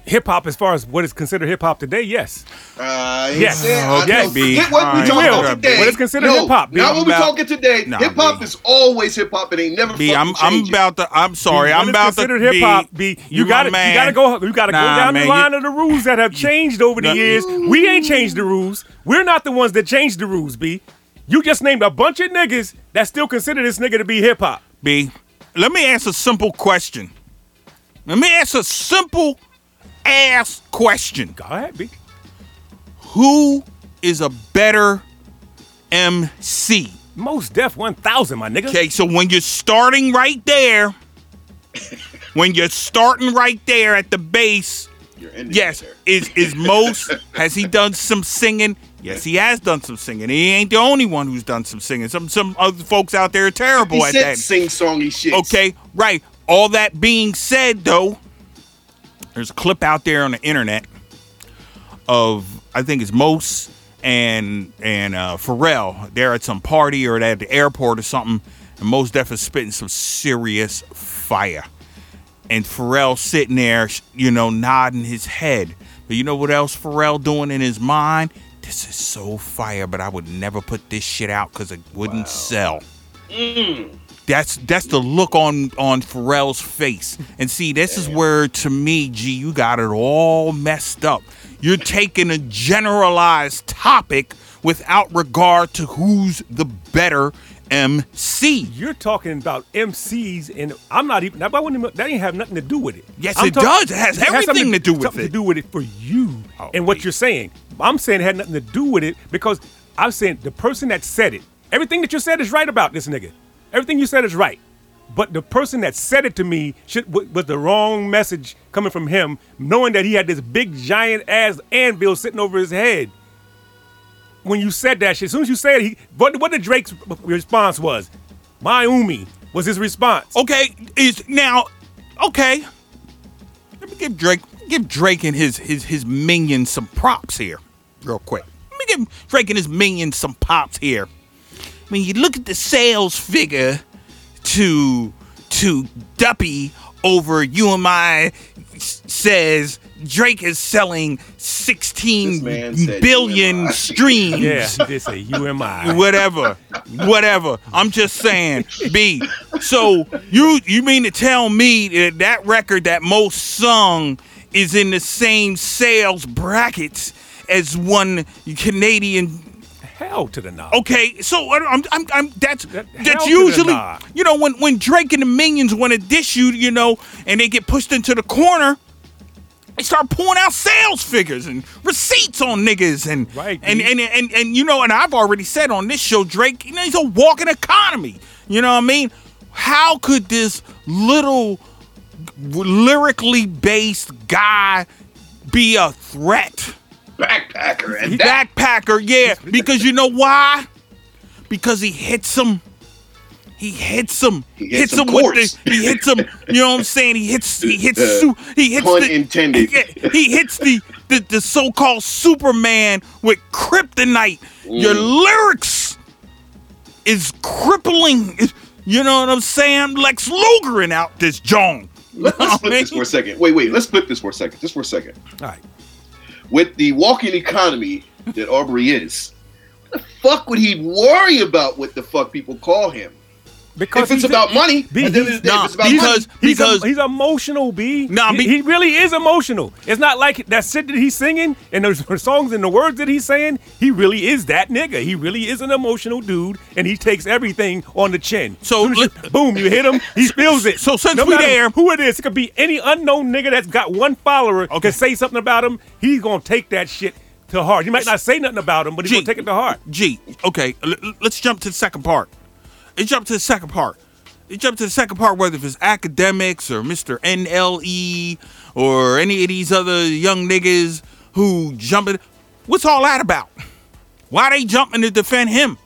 Hip hop, as far as what is considered hip hop today, yes. Uh, Yes. I Okay, know. B. Forget what we Alright, talking about today. What is considered No, hip-hop, Not what we I'm talking today. Nah, hip hop is always hip hop. It ain't never B, fucking I'm I'm about to. I'm sorry. What I'm is about to considered be. hip hop. B. You my got to you got to go. You got to Nah, go down man, the you- line of the rules that have changed over the Nah. years. We ain't changed the rules. We're not the ones that changed the rules. B. You just named a bunch of niggas that still consider this nigga to be hip hop. B. Let me ask a simple question. Let me ask a simple ass question. Go ahead, B. Who is a better MC? Mos Def 1000, my nigga. Okay, so when you're starting right there, [laughs] when you're starting right there at the base, You're yes, it there. is is most [laughs] has he done some singing? Yes, he has done some singing. He ain't the only one who's done some singing. Some some other folks out there are terrible He at said that. sing songy shit. Okay, right. All that being said, though, there's a clip out there on the internet of I think it's Mos and and uh, Pharrell. They're at some party or at the airport or something, and Mos Def is spitting some serious fire, and Pharrell sitting there, you know, nodding his head. But you know what else Pharrell doing in his mind? This is so fire, but I would never put this shit out because it wouldn't sell. That's that's the look on on Pharrell's face. And see, this is where to me, G, you got it all messed up. You're taking a generalized topic without regard to who's the better MC. You're talking about MCs, and I'm not even. That, wouldn't, that ain't have nothing to do with it. Yes, I'm it does. It has everything something to do with something it. To do with it for you Oh, and what you're saying. I'm saying it had nothing to do with it because I'm saying the person that said it. Everything that you said is right about this nigga. Everything you said is right. But the person that said it to me should, wa- was the wrong message coming from him, knowing that he had this big giant ass anvil sitting over his head. When you said that shit, as soon as you said it, he, what, what did Drake's response was? My Umi was his response. Okay, is now okay. Let me give Drake give Drake and his his his minions some props here, real quick. Let me give Drake and his minions some props here. When you look at the sales figure to to Duppy over UMI says Drake is selling This 16 man said billion UMI. streams Yeah, this a UMI. whatever, whatever. I'm just saying, B. So you you mean to tell me that that record that most sung is in the same sales brackets as one Canadian? Hell to the. Okay, so uh, I'm, I'm, I'm that's That- that's usually you know when when Drake and the Minions want to dish you, you know, and they get pushed into the corner. They start pulling out sales figures and receipts on niggas and Right, and, B. and and and you know and I've already said on this show Drake you know he's a walking economy you know what I mean how could this little lyrically based guy be a threat Backpacker and that. backpacker yeah [laughs] because you know why because he hits him he hits him He hits hits him him with the he hits him you know what I'm saying he hits he hits [laughs] Uh, su- he hits pun the, intended. Yeah, he hits the, the the so-called Superman with kryptonite. Your Mm. lyrics is crippling. You know what I'm saying? Lex Lugerin out this John. Let's flip this for a second. Wait, wait. Let's flip this for a second. Just for a second. All right. With the walking economy that Aubrey is, the fuck would he worry about what the fuck people call him? Because if it's about money, B, at the end of he's- nah, it's about because- money, He's, Because- he's emotional, B. Nah, he, be- he really is emotional. It's not like that shit that he's singing and those [laughs] songs and the words that he's saying. He really is that nigga. He really is an emotional dude, and he takes everything on the chin. So, Soon as you- boom, you hit him, he [laughs] feels it. So since no we there- who it is, it could be any unknown nigga that's got one follower Okay. can say something about him. He's gonna take that shit to heart. You might not say nothing about him, but he's G. gonna take it to heart. G. Okay, l- let's jump to the second part. Let's jump to the second part. Let's jump to the second part, whether it's academics or Mr. NLE or any of these other young niggas who jumping. What's all that about? Why they jumping to defend him?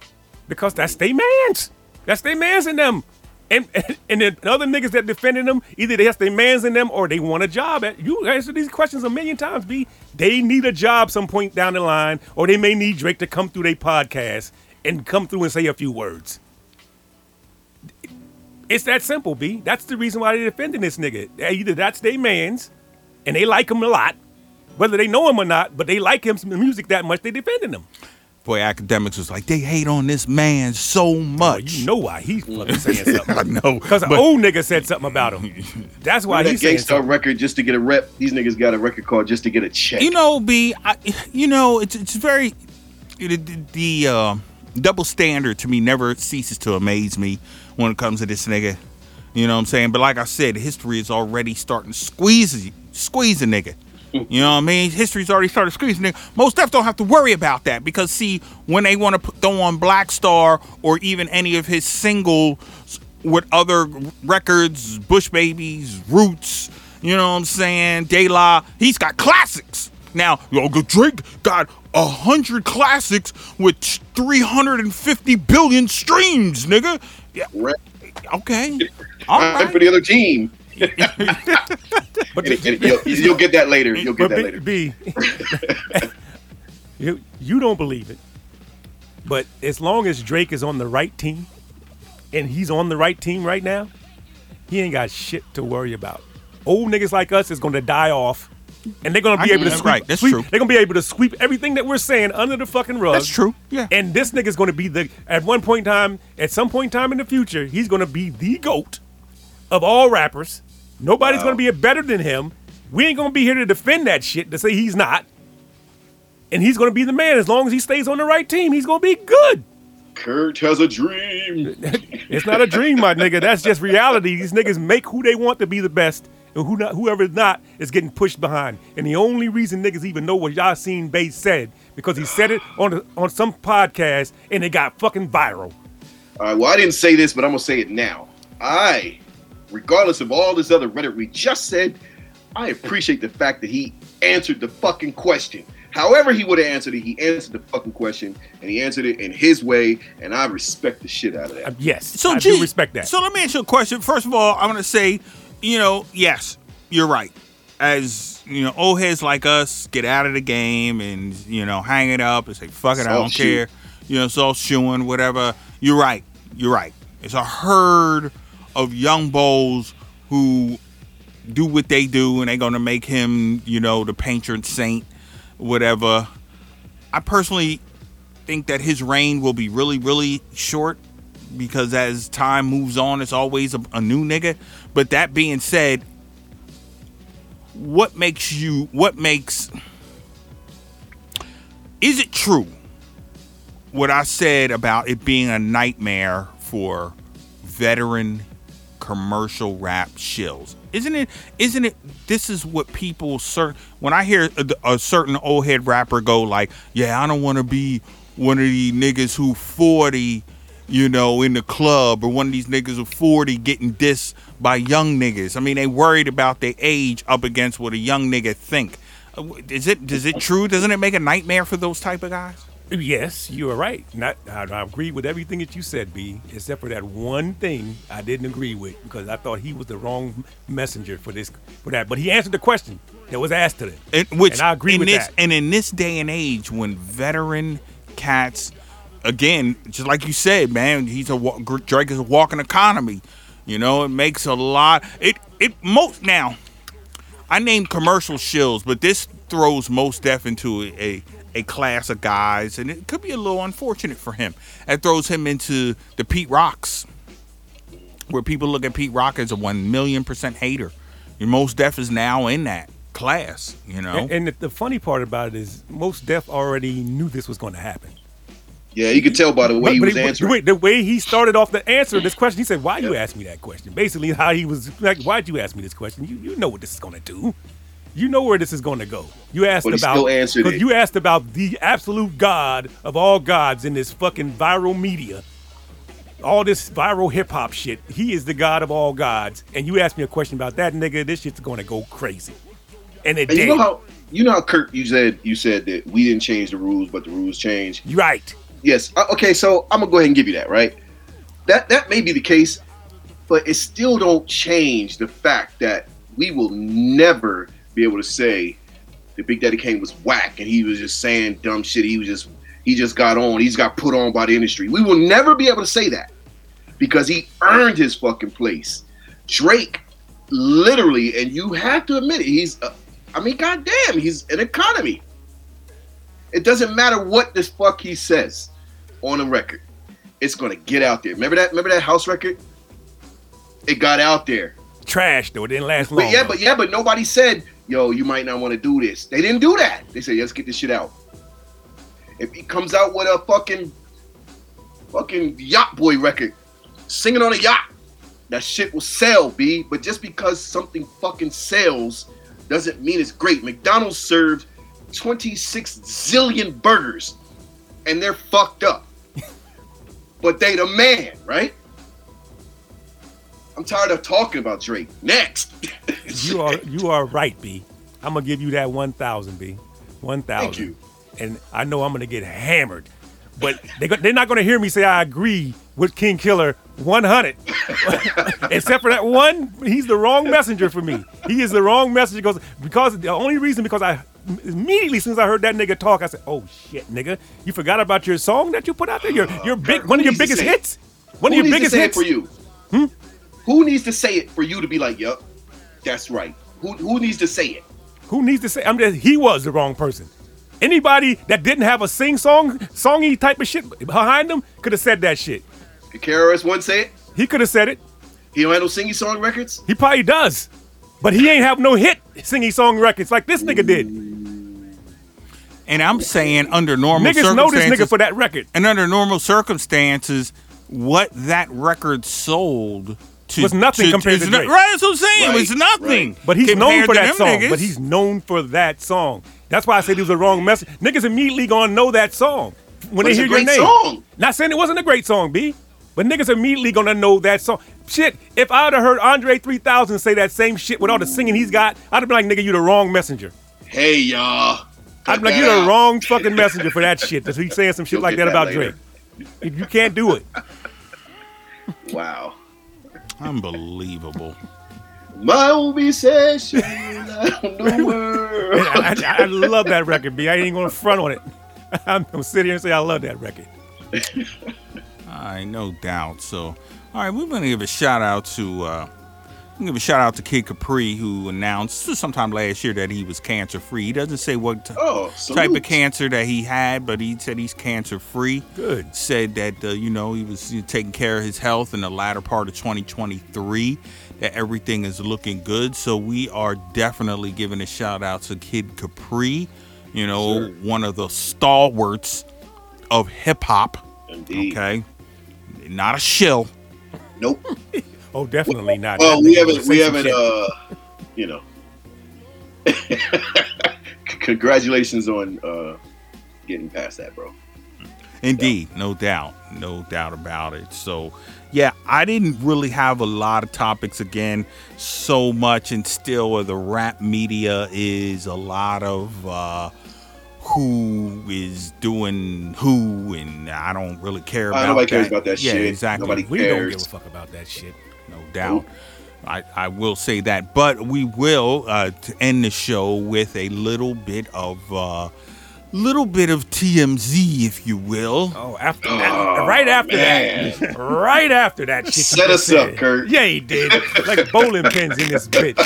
because that's they man's. That's they man's in them. And [laughs] and then other niggas that defending them, either that's their man's in them or they want a job at you answer these questions a million times, B. They need a job some point down the line, or they may need Drake to come through their podcast and come through and say a few words. It's that simple, B. That's the reason why they're defending this nigga. Either that's their man's, and they like him a lot, whether they know him or not, but they like him some music that much, they defending him. Boy, academics was like, they hate on this man so Well, much. you know why he's fucking saying [laughs] something. I know. Because an old nigga said something about him. That's why he's that saying Gang Starr something. record just to get a rep. These niggas got a record called just to get a check. You know, B, I, you know, it's it's very the, the uh, double standard to me never ceases to amaze me when it comes to this nigga. You know what I'm saying? But like I said, history is already starting to squeeze squeeze a nigga. You know what I mean? History's already started squeezing nigga. Mos Def don't have to worry about that because see, when they want to throw on Black Star or even any of his singles with other records, Bush Babies, Roots, you know what I'm saying? De La, he's got classics. Now, yo, Drake got a hundred classics with 350 billion streams, nigga. Yeah, Rep okay. All Time for the other team. [laughs] But, And- and you'll, you'll get that later. You'll get that later. B [laughs] you, you don't believe it. But as long as Drake is on the right team, and he's on the right team right now, he ain't got shit to worry about. Old niggas like us is gonna die off. And they're gonna be I- able to that's sweep, right, that's sweep- true. They're gonna be able to sweep everything that we're saying under the fucking rug. That's true, yeah. And this nigga's gonna be the at one point in time, at some point in time in the future, he's gonna be the goat of all rappers. Nobody's gonna be better than him. We ain't gonna be here to defend that shit to say he's not. And he's gonna be the man as long as he stays on the right team. He's gonna be good. Kurt has a dream. [laughs] It's not a dream, my nigga. That's just reality. These niggas make who they want to be the best, and who not, whoever's not is getting pushed behind. And the only reason niggas even know what Yasiin Bey said because he said it on a, on some podcast and it got fucking viral. All right, well, I didn't say this, but I'm gonna say it now. I, regardless of all this other rhetoric we just said, I appreciate the fact that he answered the fucking question. However, he would have answered it, he answered the fucking question, and he answered it in his way, and I respect the shit out of Uh, that. yes, So, I G, do respect that. So let me ask you a question. First of all, I'm gonna say, you know, yes, you're right. As you know, old heads like us get out of the game and you know hang it up and say, "Fuck it, I don't care." You know, it's all shooing, whatever. You're right. You're right. It's a herd of young bulls who do what they do, and they're gonna make him, you know, the patron saint, whatever. I personally think that his reign will be really, really short because as time moves on, it's always a, a new nigga. But that being said, what makes you, what makes, is it true what I said about it being a nightmare for veteran commercial rap shills? Isn't it? Isn't it? This is what people cer When I hear a, a certain old head rapper go like, "Yeah, I don't want to be one of the niggas who 40, you know, in the club, or one of these niggas who 40 getting dissed by young niggas." I mean, they worried about their age up against what a young nigga think. Uh, Is it? Is it true? Doesn't it make a nightmare for those type of guys? Yes, you are right. Not, I, I agree with everything that you said, B, except for that one thing I didn't agree with because I thought he was the wrong messenger for this for that. But he answered the question that was asked to him. And, which And I agree in with this, that. And in this day and age, when veteran cats, again, just like you said, man, he's a Drake is a walking economy. You know, it makes a lot. It it most now. I named commercial shills, but this throws Mos Def into a, a class of guys, and it could be a little unfortunate for him. It throws him into the Pete Rocks, where people look at Pete Rock as a one million percent hater. Your Mos Def is now in that class, you know. And, and the, the funny part about it is Mos Def already knew this was going to happen. Yeah, you could tell by the way he But- but was answering. The way, the way he started off the answer to this question, he said, "Why you ask me that question?" Basically, how he was like, "Why'd you ask me this question? You you know what this is going to do. You know where this is going to go. You asked But about still answered 'cause it. you asked about the absolute God of all gods in this fucking viral media." All this viral hip hop shit. He is the God of all gods. And you asked me a question about that nigga, this shit's gonna go crazy. And it And you know how you know how Kurt you said you said that we didn't change the rules, but the rules changed. Right. Yes. Uh, okay, so I'm gonna go ahead and give you that. Right. That that may be the case, but it still don't change the fact that we will never be able to say that Big Daddy Kane was whack and he was just saying dumb shit. He was just he just got on. He's got put on by the industry. We will never be able to say that because he earned his fucking place. Drake, literally, and you have to admit it. He's, uh, I mean, goddamn, he's an economy. It doesn't matter what this fuck he says on a record. It's gonna get out there. Remember that? Remember that house record? It got out there. Trash though. It didn't last long. But yeah, though. but yeah, but nobody said, "Yo, you might not want to do this." They didn't do that. They said, "Let's get this shit out." If he comes out with a fucking, fucking yacht boy record, singing on a yacht, that shit will sell, b. But just because something fucking sells, doesn't mean it's great. McDonald's served 26 zillion burgers, and they're fucked up. But they the man, right? I'm tired of talking about Drake. Next. [laughs] you are you are right, B. I'm gonna give you that one thousand, B. One thousand. Thank you. And I know I'm gonna get hammered, but they they're not gonna hear me say I agree with King Killer 100. [laughs] Except for that one, he's the wrong messenger for me. He is the wrong messenger because because the only reason because I immediately as soon as I heard that nigga talk, I said, "Oh shit, nigga, you forgot about your song that you put out there. Your your big one of your biggest hits. One Who of your biggest hits for you? Hmm? Who needs to say it for you to be like, yup, that's right? Who who needs to say it? Who needs to say? I'm just, he was the wrong person. Anybody that didn't have a sing song, songy type of shit behind them could have said that shit. Could KRS One say it? He could have said it. He don't have no singing song records. He probably does, but he ain't have no hit singing song records like this nigga did. And I'm saying under normal circumstances. Niggas know this nigga for that record. and under normal circumstances, what that record sold to Was nothing compared is to not- Drake. right, that's what I'm saying. Right, it's nothing. right. But he's known for that song. niggas. But he's known for that song. That's why I said he was the wrong message. Niggas immediately gonna know that song when But they it's a hear your name. song. Not saying it wasn't a great song, B. But niggas immediately gonna know that song. Shit, if I'd have heard Andre 3000 say that same shit with all the singing he's got, I'd have been like, nigga, you the wrong messenger. Hey y'all. I'd be like, you're that the wrong fucking messenger for that shit. That he's saying some shit You'll like that that about Drake. later. You can't do it. Wow. Unbelievable. My obsession around the [laughs] world. I, I- I love that record, B. I ain't gonna front on it. [laughs] I'm gonna sit here and say I love that record. All right, no doubt. So, all right, we're gonna give a shout out to uh, Give a shout out to Kid Capri who announced sometime last year that he was cancer free. He doesn't say what Oh, type of cancer that he had, but he said he's cancer free. Good. Said that uh, you know he was taking care of his health in the latter part of 2023. That everything is looking good. So we are definitely giving a shout out to Kid Capri. You know, Sure. one of the stalwarts of hip hop. Indeed. Okay. Not a shill. Nope. [laughs] Oh, definitely not. Well, we haven't. We haven't. Uh, you know. [laughs] Congratulations on uh, getting past that, bro. Indeed, no doubt. No doubt about it. So, yeah, I didn't really have a lot of topics again, so much, and still uh, the rap media is a lot of uh, who is doing who, and I don't really care Uh, about nobody that. cares about that yeah, shit. exactly. Nobody We don't give a fuck about that shit. No doubt. I, I will say that, but we will uh, to end the show with a little bit of uh, little bit of TMZ, if you will. Oh, after Oh, right after man. that, [laughs] right after that Set just us up, said. Kurt. Yeah, he did. Like bowling pins in this bitch.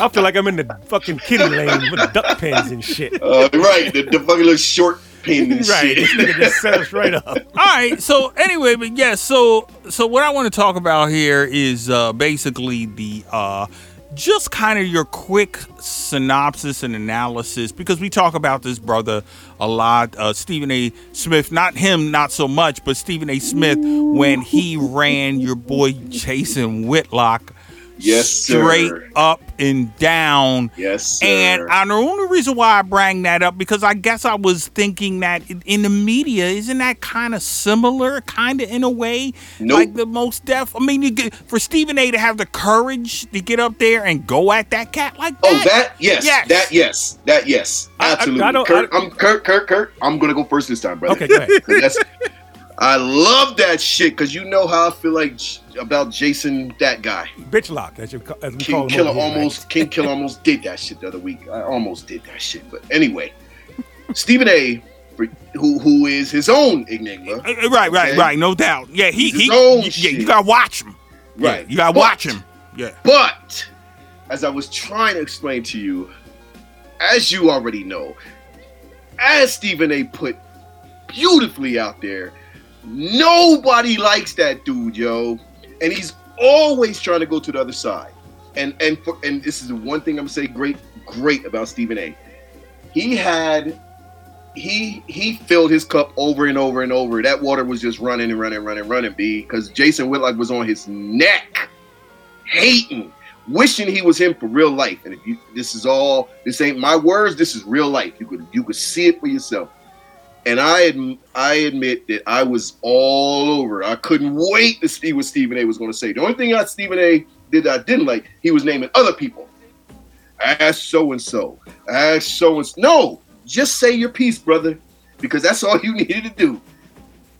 I feel like I'm in the fucking kitty lane with duck pins and shit. Uh, right, the, the fucking little short [laughs] Right, this nigga just set us right up. [laughs] All right. So anyway, but yes. so so what I want to talk about here is uh, basically the uh, just kind of your quick synopsis and analysis because we talk about this brother a lot. Uh, Stephen A. Smith, not him, not so much, but Stephen A. Smith when he ran your boy Jason Whitlock. Yes, sir. straight up and down. Yes, sir. And uh, the only reason why I bring that up because I guess I was thinking that in- the media, isn't that kind of similar, kind of in a way, Nope. like the Mos Def? I mean, you get, for Stephen A. to have the courage to get up there and go at that cat like that. Oh, that yes, Yes. that yes, that yes, I- I- absolutely. I Kurt, I I'm Kurt, Kurt, Kurt. I'm gonna go first this time, brother. Okay, go ahead. [laughs] That's I love that shit because you know how I feel like J- about Jason, that guy. Bitch lock, as, you, as we King call him. Killer over here, right? almost King Killer almost did that shit the other week. I almost did that shit, but anyway, Stephen A. Who who is his own enigma? Uh, uh, Right, right, Okay. right. No doubt. Yeah, he he. Yeah, you gotta watch him. Yeah, Right. you gotta But- watch him. Yeah. But as I was trying to explain to you, as you already know, as Stephen A. put beautifully out there, nobody likes that dude, yo, and he's always trying to go to the other side. And and for, and this is the one thing I'm gonna say great great about Stephen A. He had he he filled his cup over and over and over. That water was just running and running, and running, running. B because Jason Whitlock was on his neck, hating, wishing he was him for real life. And if you, this is all, this ain't my words. This is real life. You could you could see it for yourself. And I I admit that I was all over. I couldn't wait to see what Stephen A. was going to say. The only thing that Stephen A. did that I didn't like, he was naming other people. Ask so and so. Ask so and so. No, just say your piece, brother, because that's all you [laughs] needed to do.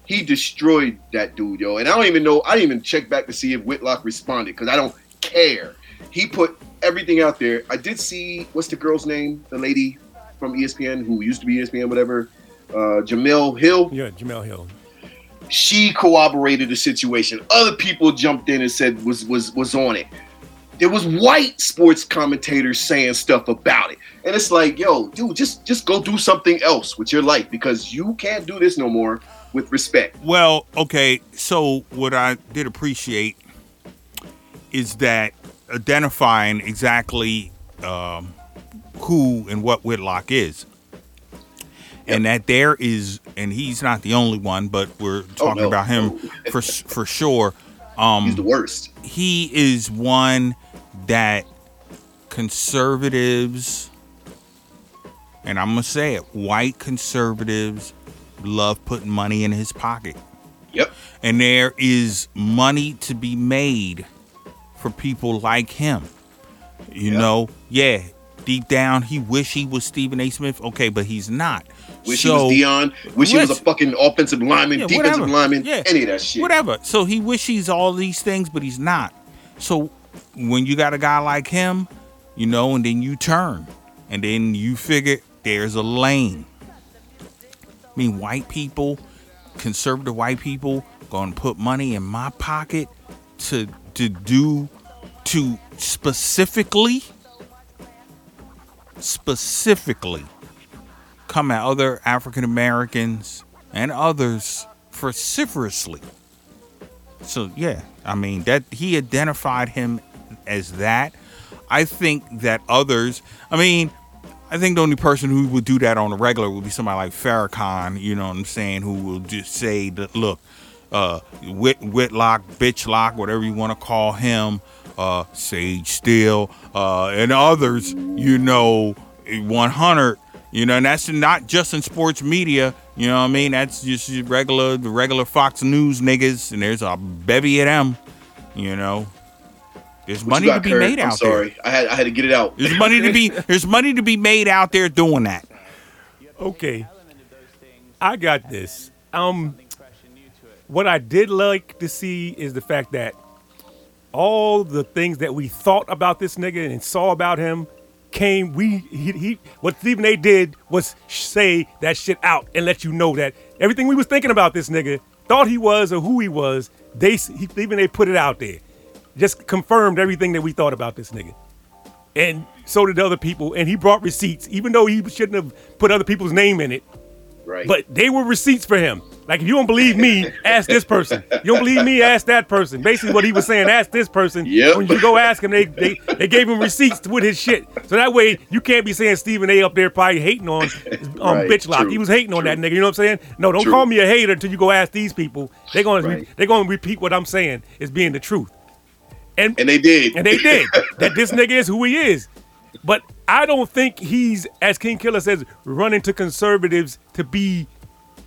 He destroyed that dude, yo. And I don't even know. I didn't even check back to see if Whitlock responded because I don't care. He put everything out there. I did see what's the girl's name? The lady from ESPN who used to be ESPN, whatever. Uh, Jemele Hill Yeah, Jemele Hill. she corroborated the situation. Other people jumped in and said was was was on it. There was white sports commentators saying stuff about it, and it's like, yo, dude, just just go do something else with your life because you can't do this no more with respect. Well, okay. So what I did appreciate is that identifying exactly um, who and what Whitlock is, and that there is, and he's not the only one, but we're talking no, about him for for sure. Um, He's the worst. he is one that conservatives, and I'm gonna say it, white conservatives love putting money in his pocket. Yep. And there is money to be made for people like him. You Yeah. know, yeah, deep down he wish he was Stephen A. Smith. Okay, but he's not. Wish So- he was Deion. Wish he was a fucking offensive lineman, Yeah, defensive whatever. lineman, Yeah. any of that shit. Whatever. So he wish he's all these things, but he's not. So when you got a guy like him, you know, and then you turn, and then you figure there's a lane. I mean, white people, conservative white people, gonna put money in my pocket to to do to specifically specifically come at other African Americans and others vociferously. So yeah, I mean that he identified him as that. I think that others, I mean, I think the only person who would do that on a regular would be somebody like Farrakhan, you know what I'm saying, who will just say that look, uh Whit Whitlock, Bitchlock, whatever you want to call him, uh Sage Steele, uh and others, you know, 100 you know, and that's not just in sports media. You know what I mean? That's just regular, the regular Fox News niggas, and there's a bevy of them. You know, there's What money you to got, be Kurt? made I'm out there. sorry. I had I had to get it out. There's money to be [laughs] there's money to be made out there doing that. Okay. I got this. Um what I did like to see is the fact that all the things that we thought about this nigga and saw about him came we he, he what Stephen A did was say that shit out and let you know that everything we was thinking about this nigga thought he was or who he was they he, Stephen A put it out there. Just confirmed everything that we thought about this nigga. And so did other people. And he brought receipts even though he shouldn't have put other people's name in it Right. but they were receipts for him. Like if you don't believe me, [laughs] ask this person. You don't believe me, ask that person. Basically, what he was saying, ask this person. Yep. When you go ask him, they, they they gave him receipts with his shit. So that way you can't be saying Stephen A. up there probably hating on [laughs] um, Right, bitch lock. true, He was hating on that nigga. You know what I'm saying? No, don't True. call me a hater until you go ask these people. They're gonna Right. they're gonna repeat what I'm saying as being the truth. And and they did. and they did [laughs] that this nigga is who he is. But I don't think he's, as King Killer says, running to conservatives to be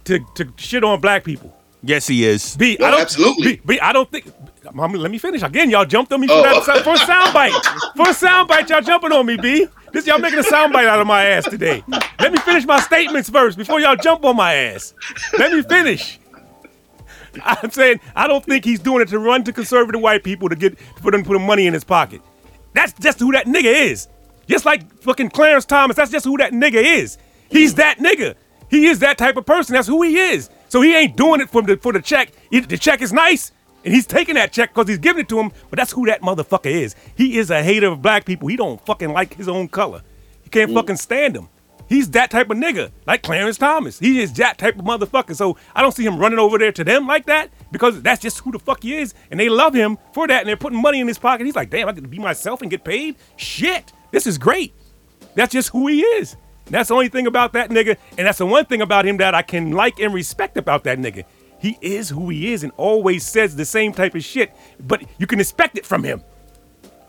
to to shit on black people. Yes, he is. B, No, I don't absolutely. B, B, I don't think. Mom, let me finish again. Y'all jumped on me for Oh. that sound- for a soundbite. For a soundbite, y'all jumping on me, B. This y'all making a soundbite out of my ass today. Let me finish my statements first before y'all jump on my ass. Let me finish. I'm saying I don't think he's doing it to run to conservative white people to get for them to put money in his pocket. That's just who that nigga is. Just like fucking Clarence Thomas, that's just who that nigga is. He's that nigga. He is that type of person. That's who he is. So he ain't doing it for the for the check. He- the check is nice, and he's taking that check because he's giving it to him. But that's who that motherfucker is. He is a hater of black people. He don't fucking like his own color. He can't mm. fucking stand them. He's that type of nigga, like Clarence Thomas. He is that type of motherfucker. So I don't see him running over there to them like that because that's just who the fuck he is, and they love him for that, and they're putting money in his pocket. He's like, damn, I get to be myself and get paid. Shit, this is great. That's just who he is. That's the only thing about that nigga, and that's the one thing about him that I can like and respect about that nigga. He is who he is and always says the same type of shit, but you can expect it from him.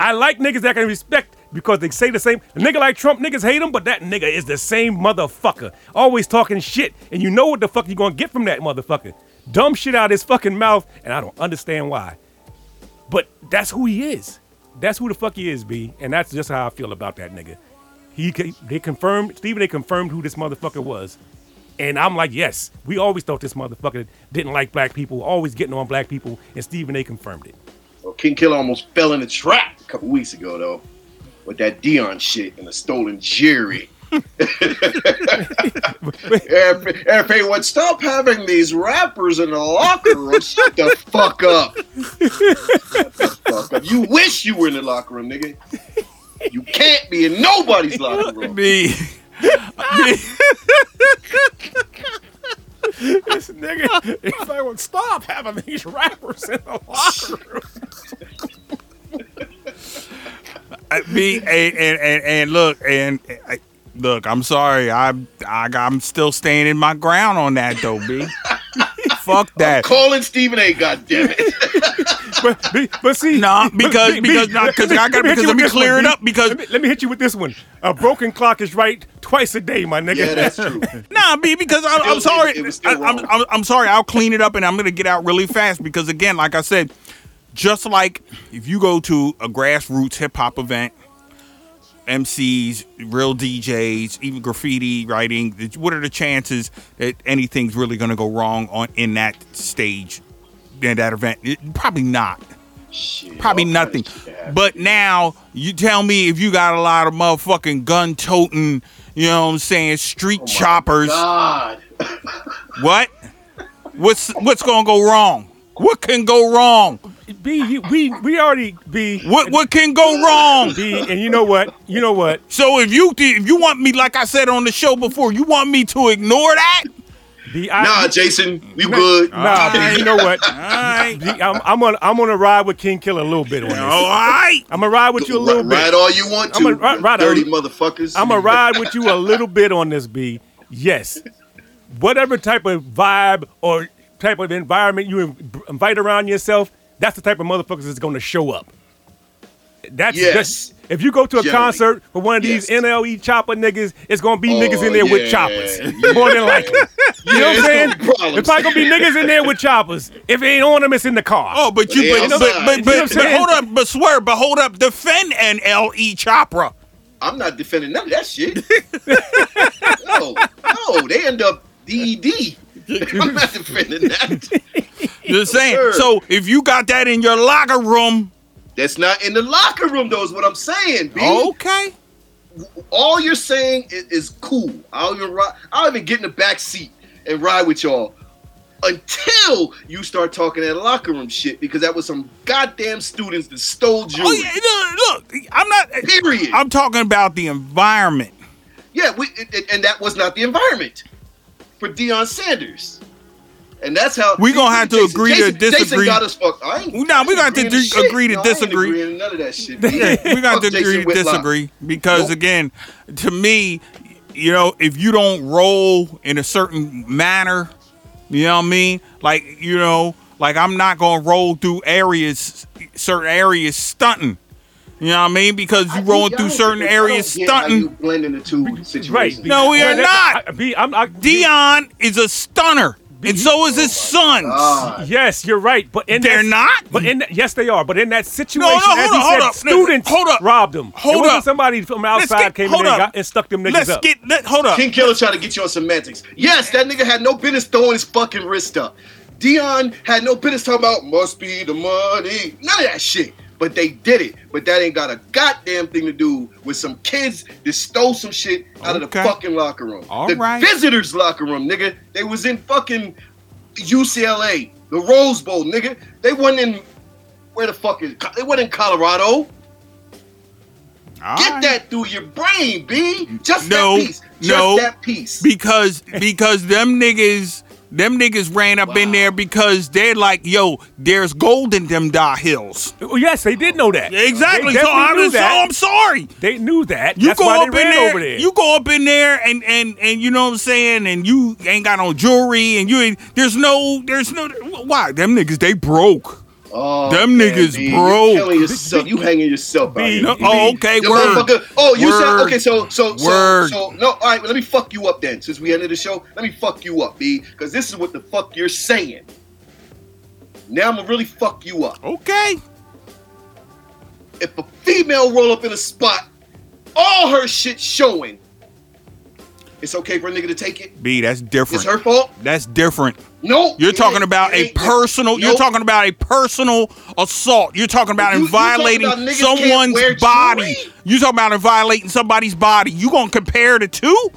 I like niggas that can respect because they say the same. A nigga like Trump, niggas hate him, but that nigga is the same motherfucker. Always talking shit, and you know what the fuck you gonna get from that motherfucker. Dumb shit out of his fucking mouth, and I don't understand why. But that's who he is. That's who the fuck he is, B. And that's just how I feel about that nigga. He they confirmed Stephen. They confirmed who this motherfucker was, and I'm like, yes. We always thought this motherfucker didn't like black people, always getting on black people, and Stephen A. confirmed it. Well, King Killer almost fell in the trap a couple weeks ago, though, with that Deion shit and the stolen Jerry. Eric, Eric Payne would stop having these rappers in the locker room. Shut the fuck up. The fuck up. You wish you were in the locker room, nigga. You can't be in nobody's locker room. Me. This nigga, if I would stop having these rappers in the locker room. Me and, and, and, and look and I, look i'm sorry i'm I, i'm still staying in my ground on that though b [laughs] fuck that Calling Stephen A. God damn it. [laughs] But, but see, Nah, but- because- be- because- be- I gotta- because let me clear one, it up, because- let me, let me hit you with this one. A broken clock is right twice a day, my nigga. Yeah, that's true. [laughs] Nah, B, because I'm, I'm It- sorry. it was I, am wrong. I'm, I'm sorry. I'll clean it up and I'm going to get out really fast because, again, like I said, just like if you go to a grassroots hip hop event, MCs, real DJs, even graffiti writing, what are the chances that anything's really going to go wrong on in that stage, in that event? It- probably not. Shit, Probably nothing. of shit can happen. But now you tell me if you got a lot of motherfucking gun toting, you know what I'm saying, street Oh choppers. God. What? What's what's gonna go wrong? What can go wrong? B, you, we we already B. What what can go wrong? B, and you know what? You know what? So if you if you want me, like I said on the show before, you want me to ignore that? B, I, Nah, Jason, we good. Nah, B, you know what? All right. B, I'm, I'm gonna I'm gonna ride with King Killer a little bit on this. All right. I'm gonna ride with you a little Ri- bit. Ride all you want to. I'm a- ri- ride dirty all- motherfuckers. I'm gonna ride with you a little bit on this, B. Yes, whatever type of vibe or type of environment you invite around yourself, that's the type of motherfuckers that's gonna show up. That's Yes. that's- if you go to a Generally. concert for one of these Yes. NLE Choppa niggas, it's gonna be Oh, niggas in oh, there yeah, with choppers. yeah. [laughs] More than likely. [laughs] You know what I'm saying? gonna problems. It's probably gonna be niggas in there with choppers. If it ain't on them, it's in the car. Oh, but you They but, but, outside. but, You know but, what I'm saying? hold up, but swear, but hold up, defend NLE Choppa. I'm not defending none of that shit. [laughs] no, no, they end up DED. I'm not defending that. [laughs] Just saying. Sir. So if you got that in your locker room, That's not in the locker room, though, is what I'm saying, B. okay. All you're saying is, is cool. I'll even ride, I'll even get in the back seat and ride with y'all until you start talking that locker room shit because that was some goddamn students that stole Oh yeah, look, look, I'm not. Period. I'm talking about the environment. Yeah, we, and- and that was not the environment for Deion Sanders. And that's how We gonna have to Jason- agree to Jason, Jason disagree. got us fucked. I ain't, Nah, we I ain't got to agreeing di- shit. agree to No, I ain't disagree. to none of that shit. [laughs] we got Fuck to agree to disagree because Nope. again, to me, you know, if you don't roll in a certain manner, you know what I mean? Like, you know, like I'm not gonna roll through areas, certain areas stunting. You know what I mean? Because you I- rolling through certain areas don't get how You stunting. blending the two situations. right. No, we are Yeah, that- not. I- B, I'm, I, Deion is a stunner, and so is his oh sons. God. Yes, you're right. But in They're that, not? But in that, yes, they are. But in that situation, no, as hold he up, said, hold up. students Hold up. robbed them. Hold it wasn't up. somebody from outside get- came in and, got, and stuck them niggas Let's up. get let hold up. King Killer trying to get you on semantics. Yes, that nigga had no business throwing his fucking wrist up. Deion had no business talking about must be the money. None of that shit. But they did it. But that ain't got a goddamn thing to do with some kids that stole some shit out of the fucking locker room. All the right. visitors' locker room, nigga. They was in fucking UCLA, the Rose Bowl, nigga. They wasn't in where the fuck is they wasn't in Colorado. All Get right. that through your brain, B. Just No, that piece. Just no. that piece. because because them niggas them niggas ran up in there because they're like, yo, there's gold in them da hills. Well, yes, they did know that. Exactly. They So I'm so. I'm sorry. They knew that. You That's go why up they in ran there, over there. you go up in there, and and and you know what I'm saying, and you ain't got no jewelry, and you ain't. There's no, there's no. Why them niggas? They broke. Oh, Them man, niggas B, broke. You killing yourself. You hanging yourself out. Here, No, B. oh, okay, Yo, word. Oh, you Word. said okay. So, so, so, so, no. All right, let me fuck you up then. Since we ended the show, let me fuck you up, B. Because this is what the fuck you're saying. Now I'm gonna really fuck you up. Okay. If a female roll up in a spot, all her shit showing, it's okay for a nigga to take it. B, that's different. It's her fault. That's different. No, You're talking about a ain't. personal. You're talking about a personal assault. You're talking about You- in talking violating about someone's body. jewelry? You talking about in violating somebody's body. You gonna compare the two?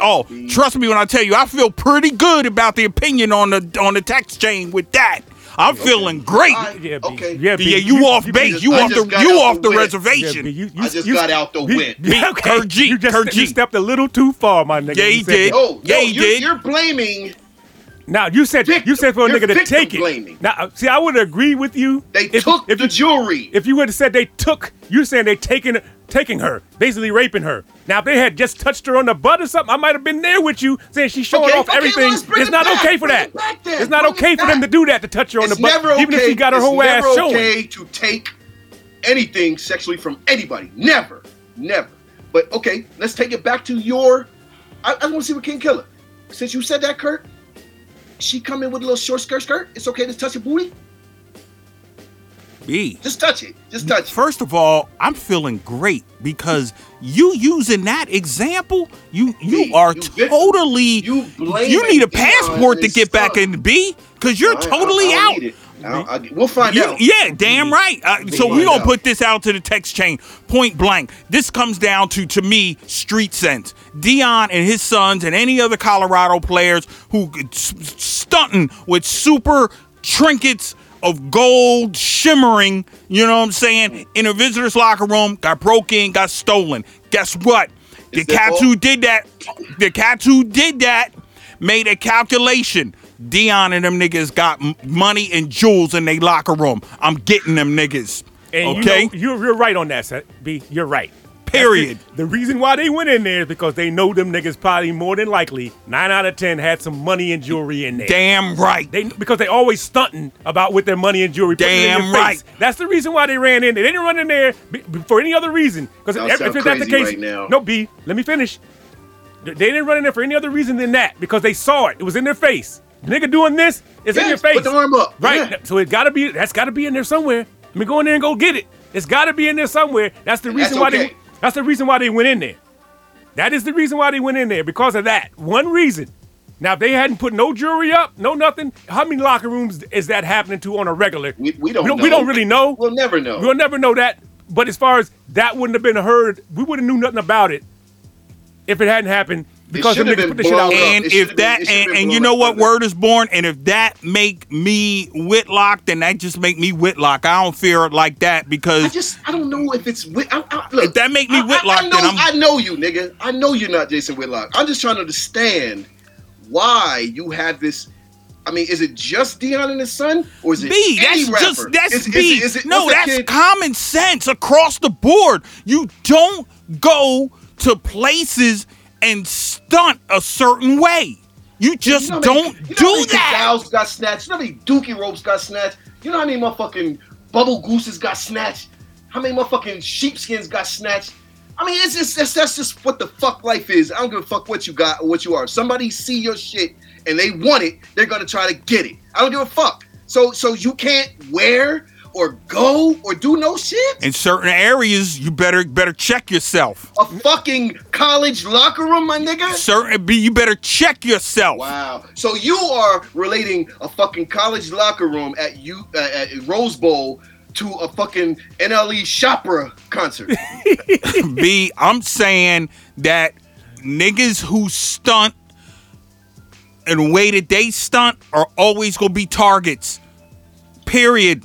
Oh, trust me when I tell you, I feel pretty good about the opinion on the on the text chain with that. I'm feeling great. All right, Yeah, B. okay. Yeah, B. Yeah, you, off base. just- You off the you off the the whip. Yeah, reservation. B, you, you, I just you- got out the B- whip. B- okay, Kurt G, You just, Kurt you G. stepped a little too far, my nigga. Yeah, You he did. that. Oh, Yeah, no, he you're, did. You're blaming. Now you said Victim. you said for a nigga to take it. blaming. Now, see, I would agree with you. They if, took if the you, jewelry. If you would have said they took, you're saying they taking taking her, basically raping her. Now, if they had just touched her on the butt or something, I might have been there with you, saying she's showing Okay, off okay, everything. it's not back. okay for that. it. It's not Bring it okay for them to do that to touch her on it's the butt, never okay. even if she got her it's whole ass never showing. okay to take anything sexually from anybody. Never, never. But okay, let's take it back to your. I, I want to see what King Killer. Since you said that, Kurt, she come in with a little short skirt. Skirt. It's okay to touch your booty. B. Just touch it. Just touch it. First of all, I'm feeling great because you using that example, you you B, are you totally You you need a passport to get back in B because you're I- I- totally I don't out. Need it. I- I- we'll find You- out. yeah, damn right. Uh, so find we gonna out. put this out to the text chain, point blank. This comes down to to me street sense. Deion and his sons and any other Colorado players who s- stunting with super trinkets of gold shimmering. You know what I'm saying? In a visitor's locker room, got broke in, got stolen. Guess what? The Is that cats who did that, the cats who did that, made a calculation. Deion and them niggas got money and jewels in their locker room. I'm getting them niggas. And okay? you know, you're, you're right on that, Seth. B. You're right. Period. it. The reason why they went in there is because they know them niggas probably more than likely nine out of ten had some money and jewelry in there. Damn right. They because they always stunting about with their money and jewelry. putting it in Damn your face. right. That's the reason why they ran in. They didn't run in there be- be- for any other reason. Because Y'all if, sound if that's the case, right now. no. B. Let me finish. They they didn't run in there for any other reason than that because they saw it. It was in their face. Nigga doing this is in your face. put the arm up. Right. Yeah. So it gotta be. That's gotta be in there somewhere. Let me go in there and go get it. It's gotta be in there somewhere. That's the And reason that's why okay. they. That's the reason why they went in there. That is the reason why they went in there because of that one reason. Now, if they hadn't put no jury up, no nothing, how many locker rooms is that happening to on a regular? We, we don't. we, don't, know. we don't really know. We'll never know. We'll never know that. But as far as that wouldn't have been heard, we would have knew nothing about it if it hadn't happened because them should have niggas put the shit out. blown and if should've been- that it and, and you know what word is born and if that make me Whitlock then that just make me Whitlock I don't fear it like that because I just I don't know if it's Whit. I, I, look, If that make me I- I- Whitlock, I, know, then I'm- I know you, nigga. I know you're not Jason Whitlock. I'm just trying to understand why you have this. I mean, is it just Deion and his son, or is it B, any that's rapper? just that's Is- is B. it- is it- no, what's that that's kid- common sense across the board. You don't go to places and stunt a certain way. You just You know how many- don't you know how do many that. Gals got snatched. You know how many dookie ropes got snatched. You know how many motherfucking bubble gooses got snatched. How many motherfucking sheepskins got snatched. I mean, it's just that's, that's just what the fuck life is. I don't give a fuck what you got or what you are. Somebody see your shit and they want it, they're gonna try to get it. I don't give a fuck. So so you can't wear or go or do no shit? In certain areas, you better better check yourself. A fucking college locker room, my nigga? Certain, be you better check yourself. Wow. So you are relating a fucking college locker room at you uh, at Rose Bowl to a fucking NLE Choppa concert. [laughs] B, I'm saying that niggas who stunt and way that they stunt are always gonna be targets. Period.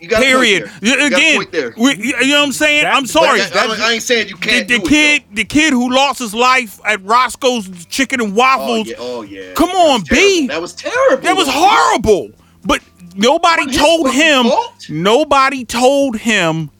You got Period. A point there. You got a Again, point there. we- you know what I'm saying? That- I'm sorry. But I, I ain't saying you can't the do kid, it. the kid who lost his life at Roscoe's Chicken and though. Oh Waffles. yeah. Oh yeah. Come on, was B. That was terrible. That was horrible. But nobody Wasn't told him. fault. Nobody told him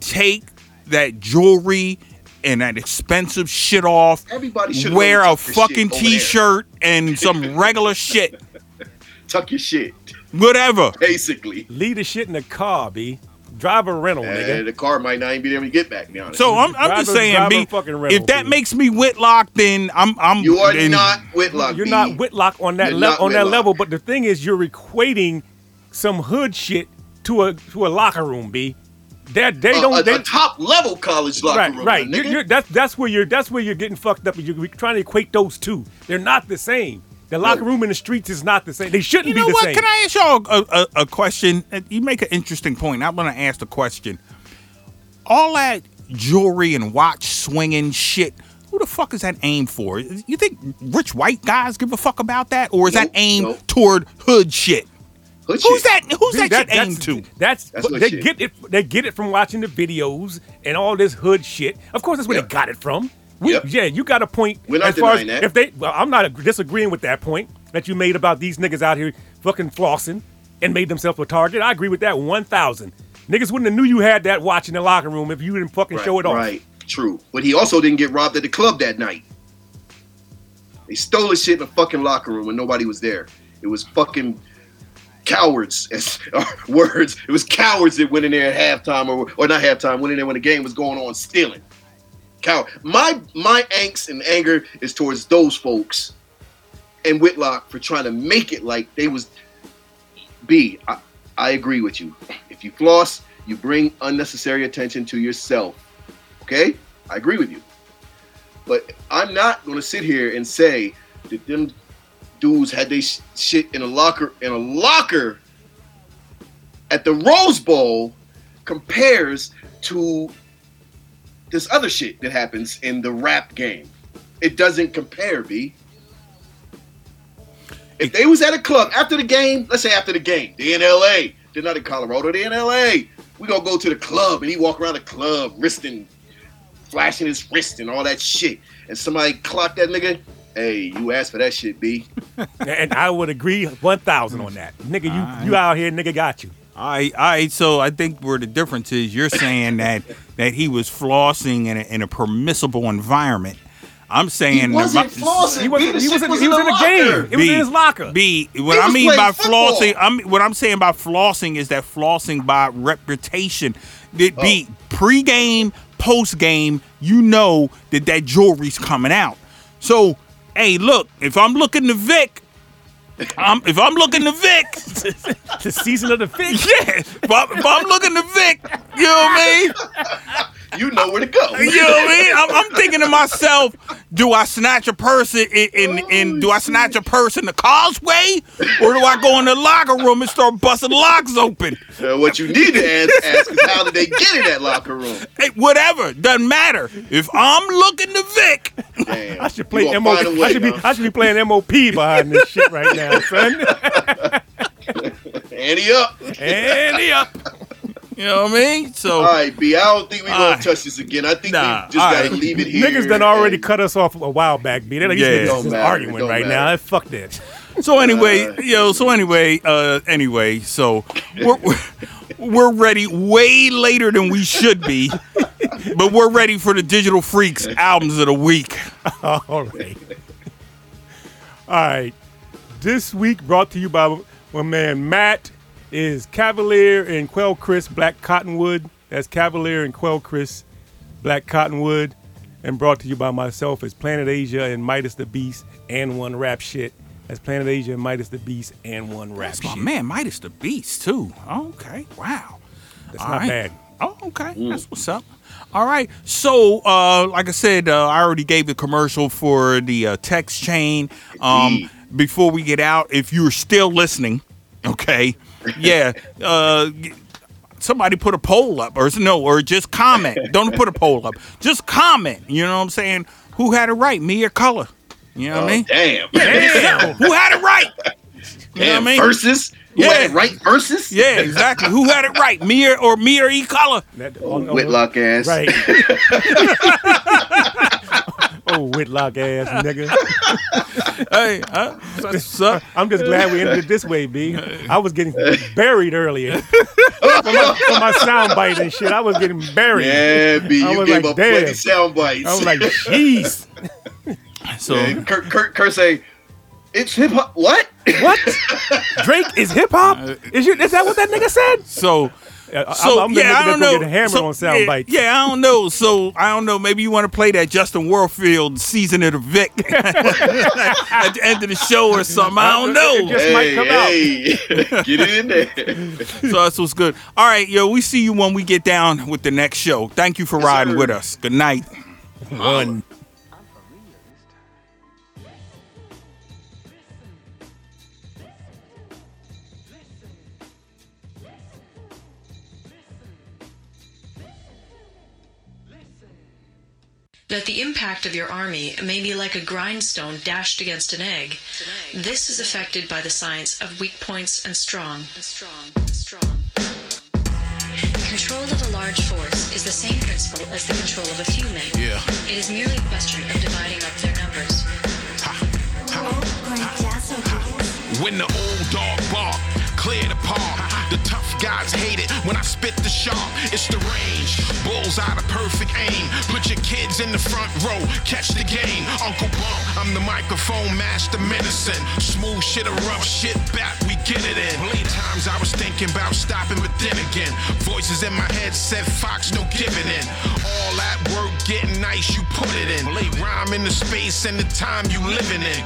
take that jewelry and that expensive shit off. Everybody should wear a tuck their shit fucking t-shirt and some regular shit, [laughs] Tuck your shit, whatever. basically. Leave the shit in the car, B. Drive a rental, And nigga. the car might not even be able to get back. To be honest. So I'm, I'm Drive just saying, drive a B. fucking rental, If that B. makes me Whitlock, then I'm I'm. you are then- not Whitlock. You're B. not Whitlock on that You're level. On that level, but the thing is, you're equating some hood shit to a to a locker room, B. That they a, don't. a, they, a top level college locker right, room. right. my You're, nigga. you're, that's that's where you're that's where you're getting fucked up. You're trying to equate those two. They're not the same. The locker room in the streets is not the same. They shouldn't be. You be know the what? same. Can I ask y'all a, a, a question? You make an interesting point. I'm gonna ask the question. All that jewelry and watch swinging shit. Who the fuck is that aimed for? You think rich white guys give a fuck about that, or is Nope, that aimed nope. toward hood shit? Hood Who's shit. that? Who's See, that, shit aimed to? That's, That's they shit. get it. They get it from watching the videos and all this hood shit. Of course, that's where Yep. they got it from. We, Yep. Yeah, you got a point. We're not as far as denying that. if they. Well, I'm not disagreeing with that point that you made about these niggas out here fucking flossing and made themselves a target. I agree with that one thousand. Niggas wouldn't have knew you had that watch in the locker room if you didn't fucking right, show it off. Right, true. But he also didn't get robbed at the club that night. They stole his shit in the fucking locker room when nobody was there. It was fucking cowards, [laughs] as uh, words. It was cowards that went in there at halftime or, or not halftime, went in there when the game was going on stealing. Coward. My my angst and anger is towards those folks and Whitlock for trying to make it like they was B, I, I agree with you. If you floss, you bring unnecessary attention to yourself. Okay? I agree with you. But I'm not to sit here and say that them dudes had they sh- shit in a locker in a locker at the Rose Bowl compares to this other shit that happens in the rap game. It doesn't compare, B. If they was at a club after the game, let's say after the game, they in LA, they're not in Colorado, they in LA. We gonna go to the club and he walk around the club, wristing, flashing his wrist and all that shit. And somebody clock that nigga. Hey, you asked for that shit, B. [laughs] And I would agree one thousand on that. Nigga, you you out here, nigga got you. All right, all right. So I think where the difference is, you're saying that that he was flossing in a, in a permissible environment. I'm saying He wasn't the- flossing. He wasn't. He wasn't. was He in was the in a game. It was in his locker. B. What He I mean by football. flossing, I'm what I'm saying by flossing is that flossing by reputation. That Oh. B pre-game, post-game, you know that that jewelry's coming out. So, hey, look, if I'm looking to Vic, I'm, if I'm looking to Vic, The season of the fish. yeah, if I'm, if I'm looking to Vic, you know what I mean? You know where to go. You know what I mean? I'm, I'm thinking to myself, do I snatch a person in, in, in do I snatch a purse in the causeway? Or do I go in the locker room and start busting locks open? Uh, what you need to ask, ask is how did they get in that locker room? Hey, whatever. Doesn't matter. If I'm looking to Vic, Damn. I should play MOP. find way, I should be. huh? I should be playing MOP behind this shit right now, son. [laughs] Ante up. Ante up. You know what I mean? So All right, B. I don't think we're gonna Alright. touch this again. I think Nah, we just gotta alright. leave it here. Niggas done already and- cut us off a while back, B. They're like, these Yeah. niggas Don't matter, arguing don't right matter. now. Fuck that. so anyway, Uh, yo, so anyway, uh anyway, so we're, we're we're ready way later than we should be. But we're ready for the Digital Freakz albums of the week. [laughs] All right. All right. This week brought to you by my man Matt is Cavalier and Quell Chris Black Cottonwood. That's Cavalier and Quell Chris Black Cottonwood. And brought to you by myself as Planet Asia and MidaZ the Beast and One Rap Shit. That's Planet Asia, and MidaZ the Beast, and one rap That's my man, MidaZ the Beast too. Okay, wow. That's All not right. bad. Oh, okay. That's what's up. All right. So, uh, like I said, uh, I already gave the commercial for the uh, text chain. Um, before we get out, if you're still listening, okay, yeah, uh, somebody put a poll up, or no, or just comment. Don't put a poll up. Just comment. You know what I'm saying? Who had it right, me or color? You know what I Oh, mean? damn. Yeah. Who had it right? You know what I mean? versus? Who Yeah. had it right versus? Yeah, exactly. Who had it right, me or, or me or E color? That, Oh, Whitlock ass. Right. [laughs] [laughs] oh, Whitlock ass nigga. [laughs] Hey, uh, that's what's up. I'm just glad we ended it this way, B. I was getting buried earlier. for, my, for my sound bite and shit, I was getting buried. Yeah, B. I You gave like, up plenty damn. sound bites. I was like, jeez. [laughs] So And Kurt, Kurt, Kurt say, it's hip hop. What? What? [laughs] Drake is hip hop? Is, you, is that what that nigga said? so I- so I'm, I'm the yeah, I don't know. gonna get hammered So, on sound yeah, bites. Yeah, I don't know. So I don't know. Maybe you want to play that Justin Warfield season of the Vic [laughs] at the end of the show or something. I don't know. Just might come out. [laughs] Get in there. [laughs] So that's what's good. All right, yo, we see you when we get down with the next show. Thank you for Yes, riding sir. with us. Good night. One. That the impact of your army may be like a grindstone dashed against an egg. This is affected by the science of weak points and strong. Control of a large force is the same principle as the control of a few men. Yeah. It is merely a question of dividing up their numbers. When the old dog bark, clear the park. The tough guys hate it when I spit the sharp. It's the range, bulls out of perfect aim. Put your kids in the front row, catch the game. Uncle Bump, I'm the microphone master medicine. Smooth shit or rough shit, back we get it in. Late times I was thinking about stopping, but then again, voices in my head said Fox, no giving in. All that work getting nice, you put it in. Lay rhyme in the space and the time you living in.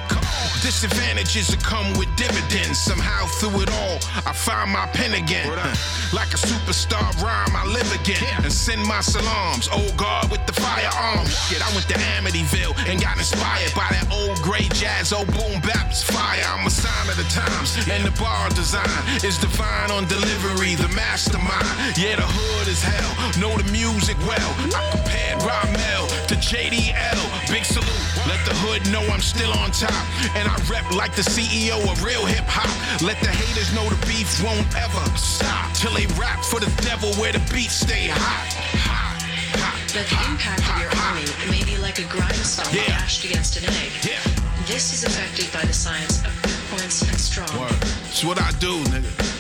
Disadvantages that come with dividends. Somehow through it all, I find my pen again. [laughs] Like a superstar rhyme, I live again. And send my salams. Oh old guard with the firearm. Shit, I went to Amityville and got inspired by that old gray jazz, old boom bap's fire. I'm a sign of the times. And the bar design is divine on delivery, the mastermind. Yeah, the hood is hell. Know the music well. I compared Ramel to JDL. Big salute. The hood know I'm still on top. And I rep like the CEO of real hip hop. Let the haters know the beef won't ever stop. Till they rap for the devil where the beats stay hot. Hot, hot, the impact of your army may be like a grindstone Yeah. dashed against an egg. Yeah. This is affected by the science of weak points and strong. Word. It's what I do, nigga.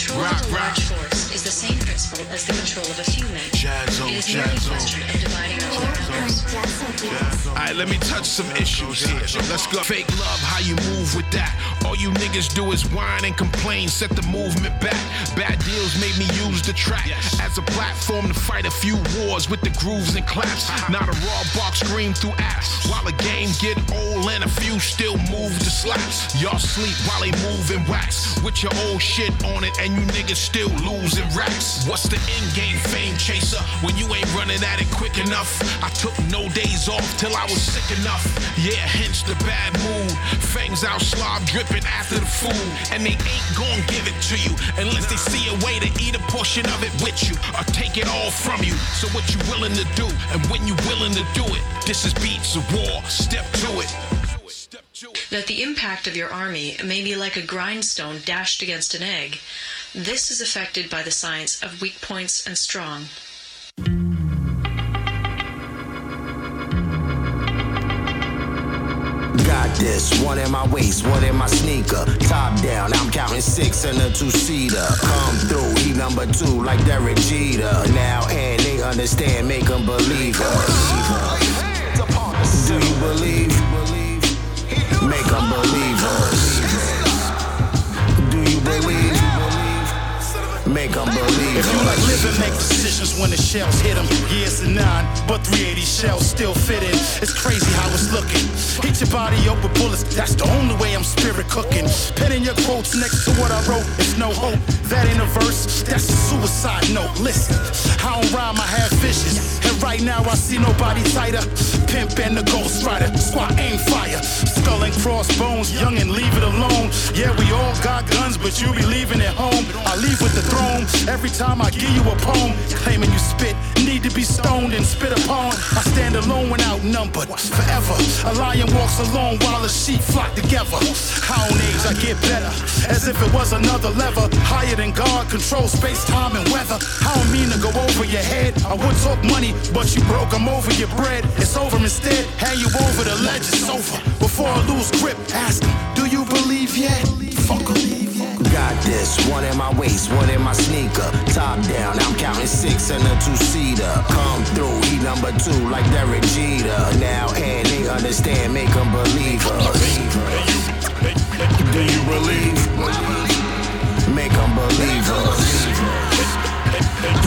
Control Rock, of a large rock. force is the same principle as the control of a few men. Jazzo, it is merely a jazzo. question of dividing up their numbers. Alright, let me touch some issues here. Let's go. Fake love, how you move with that? All you niggas do is whine and complain, set the movement back. Bad deals made me use the track as a platform to fight a few wars with the grooves and claps. Not a raw box scream through apps. While the game get old and a few still move the slaps. Y'all sleep while they move and wax with your old shit on it, and you niggas still losing racks. What's the end game, fame chaser? When you ain't running at it quick enough. I took no days off till I was sick enough. Yeah, hence the bad mood. Fangs out, slob dripping after the food, and they ain't gonna give it to you unless they see a way to eat a portion of it with you or take it all from you. So what you willing to do, and when you willing to do it, this is beats of war. Step to it. That the impact of your army may be like a grindstone dashed against an egg. This is affected by the science of weak points and strong. Got this, one in my waist, one in my sneaker. Top down, I'm counting six in a two seater. Come through, he number two like Derek Jeter. Now and they understand, make them believe us. Do you believe? Make them believe make them believe If you like living, make decisions when the shells hit them. Years and nine, but 380 shells still fit in. It's crazy how it's looking. Hit your body up with bullets, that's the only way I'm spirit cooking. Penning your quotes next to what I wrote, it's no hope. That ain't a verse, that's a suicide note. Listen, I don't rhyme, I have visions. And right now I see nobody tighter. Pimp and the Ghost Rider, squat aim fire. Skull and crossbones, young and leave it alone. Yeah, we all got guns, but you be leaving at home. I leave with the throne. Every time I give you a poem, claiming you spit, need to be stoned and spit upon. I stand alone when outnumbered, forever. A lion walks alone while a sheep flock together. How on age I get better, as if it was another lever. Higher than God, control space, time, and weather. I don't mean to go over your head. I would talk money, but you broke, I'm over your bread. It's over instead, hand you over the ledge, it's over. Before I lose grip, ask him, do you believe yet? Fuck 'em. Got this, one in my waist, one in my sneaker. Top down, I'm counting six in a two seater. Come through, he number two like Derek Jeter. Now and they understand, make them believe us. Do you believe? Make them believe us.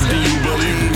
Do you believe?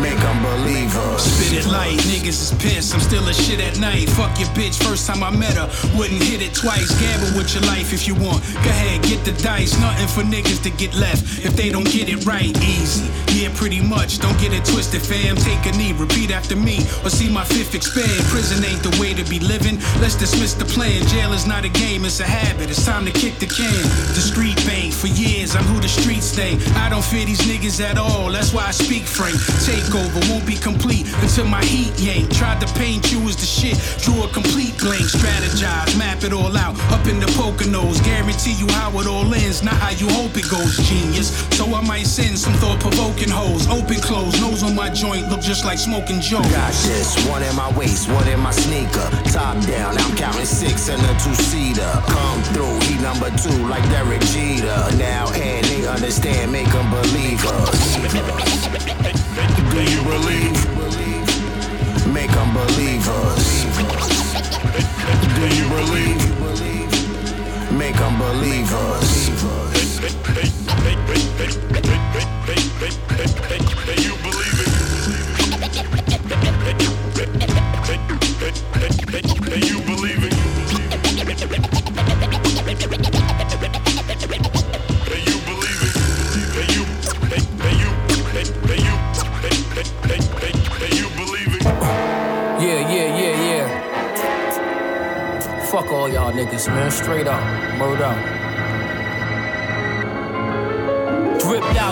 Make them believe us. Spit it light, niggas is pissed. I'm still a shit at night. Fuck your bitch, first time I met her. Wouldn't hit it twice. Gamble with your life if you want. Go ahead, get the dice. Nothing for niggas to get left if they don't get it right. Easy, yeah, pretty much. Don't get it twisted, fam. Take a knee, repeat after me, or see my fifth expand. Prison ain't the way to be living. Let's dismiss the plan. Jail is not a game, it's a habit. It's time to kick the can. The street bank, for years, I'm who the streets stay. I don't fear these niggas at all. That's why I speak frank. Takeover won't be complete until my heat yank. Tried to paint you as the shit, drew a complete blank. Strategize, map it all out. Up in the Poconos, guarantee you how it all ends, not how you hope it goes, genius. So I might send some thought provoking hoes. Open close, nose on my joint, look just like smoking Joe. Got this, one in my waist, one in my sneaker. Top down, I'm counting six in a two seater. Come through, he number two like Derek Jeter. Now and they understand, make them believe us. Do you believe? Make them believe us. Do you believe? Make them believe us. Yeah, all y'all niggas, man. Straight up. Word up.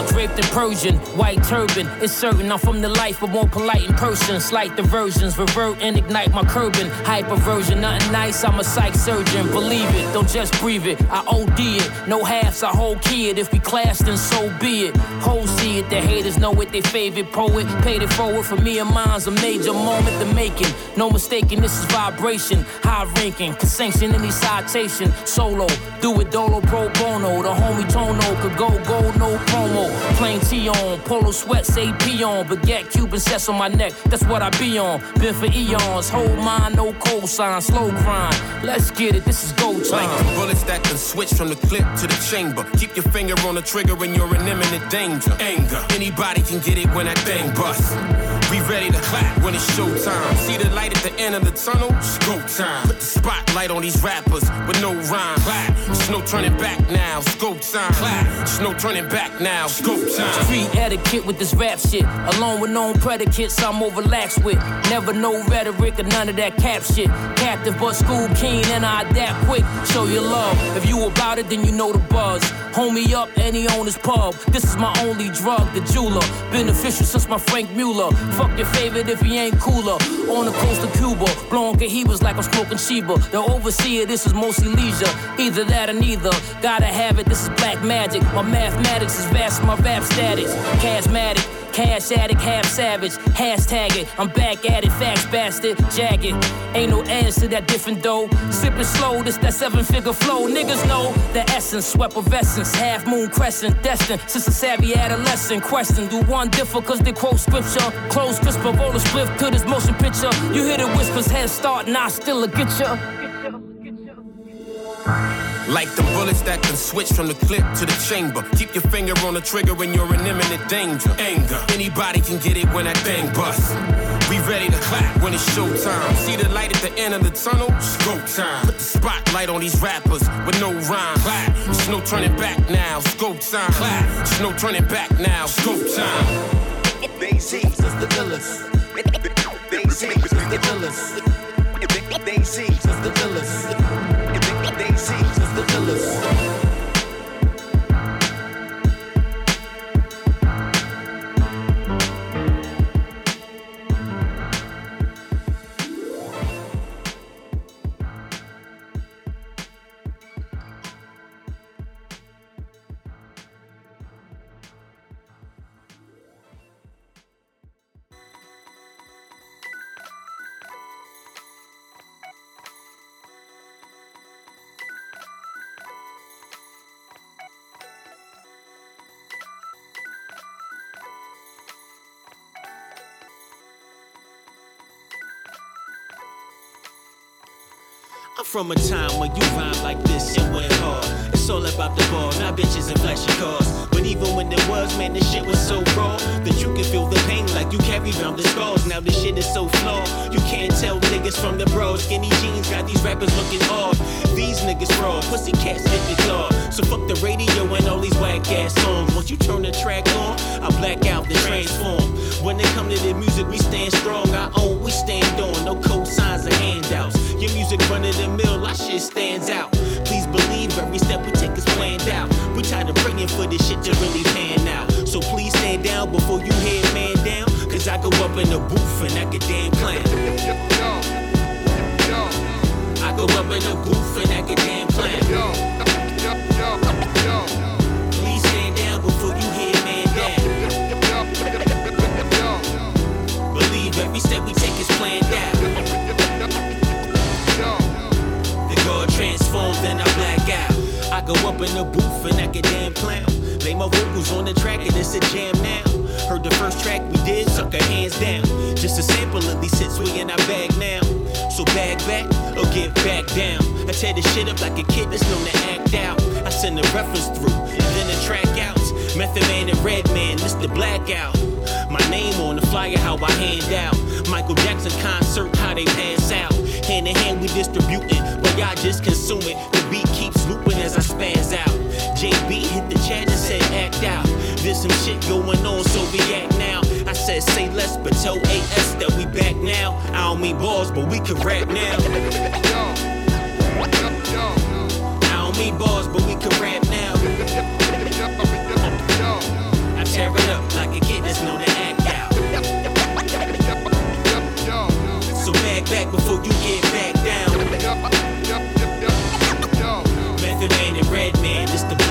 Dripped draped in Persian, white turban. It's certain I'm from the life, but more polite in person. Slight diversions, revert and ignite my curbing. Hyperversion, nothing nice, I'm a psych surgeon. Believe it, don't just breathe it. I OD it, no halves, I whole it. If we clash, then so be it. Hoes see it, the haters know it, they favorite poet. Paid it forward for me and mine's a major moment to making. No mistaking, this is vibration, high ranking. Can sanction any citation. Solo, do it dolo pro bono. The homie Tono could go gold, no promo. Plain T on, polo sweats, AP on. but Baguette Cuban sets on my neck, that's what I be on. Been for eons, hold mine, no cosign, slow grind. Let's get it, this is go time. Like bullets that can switch from the clip to the chamber. Keep your finger on the trigger when you're in imminent danger. Anger, anybody can get it when that thing busts. We ready to clap when it's showtime. See the light at the end of the tunnel? Go time. Put the spotlight on these rappers with no rhyme. Clap. There's no turning back now. Scope time. Clap. There's no turning back now. Scope time. Street etiquette with this rap shit. Along with known predicates I'm overlaxed with. Never no rhetoric or none of that cap shit. Captive but school keen and I adapt quick. Show your love. If you about it, then you know the buzz. Homie up, any owner's pub. This is my only drug, the jeweler. Beneficial since my Franck Muller. Fuck your favorite if he ain't cooler. On the coast of Cuba, blowing was like I'm smoking Sheba. The overseer, this is mostly leisure. Either that or neither. Gotta have it, this is black magic. My mathematics is vast, my rap status. Charismatic. Cash addict, half savage, hashtag it. I'm back at it, facts bastard, jagged. Ain't no ends to that different dough. Sipping slow, this that seven figure flow. Niggas know the essence, swept of essence, half moon crescent, destined. Since a savvy adolescent, question. Do one differ cause they quote scripture. Close crisper, roll a split to this motion picture. You hear the whispers, head start, nah, still a get ya. Like the bullets that can switch from the clip to the chamber. Keep your finger on the trigger when you're in imminent danger. Anger. Anybody can get it when that thing busts. We ready to clap when it's showtime. See the light at the end of the tunnel? Scope time. Put the spotlight on these rappers with no rhyme. Clap. There's no turning back now. Scope time. Clap. There's no turning back now. Scope time. They see us the illest. They see the illest. Us from a time when you rhyme like this and went hard. It's all about the ball, not bitches and flashy cars. But even when it was, man, this shit was so raw that you can feel the pain like you carry around the scars. Now this shit is so flawed, you can't tell niggas from the bros. Skinny jeans got these rappers looking odd. These niggas fraud, pussy cats get the claw. So fuck the radio and all these whack ass songs. Once you turn the track on, I black out the transform. When it come to the music, we stand strong. I own, we stand on. No cosigns or handouts. Your music run of the mill, our shit stands out. Please believe every step we take is planned out. We tired of praying for this shit to really pan out. So please stand down before you head man down. Cause I go up in the booth and I get damn clown. I go up in the booth and I get damn clown. In the booth and I get damn clown. Lay my vocals on the track and it's a jam now. Heard the first track we did, sucker hands down. Just a sample of these hits we in our bag now. So bag back or get back down. I tear the shit up like a kid that's known to act out. I send the reference through, and then the track out. Method Man and Redman, this the blackout. My name on the flyer, how I hand out. Michael Jackson concert, how they pass out. Hand in hand, we distributing, but y'all just consume it. The as I spaz out. JB hit the chat and said, act out. There's some shit going on, so react now. I said, say less, but tell AS that we back now. I don't mean balls, but we can rap now. I don't mean balls, but we can rap now. I tear it up like a kid that's known to act out. So back back before you get back down. Method Man and Redman, it's the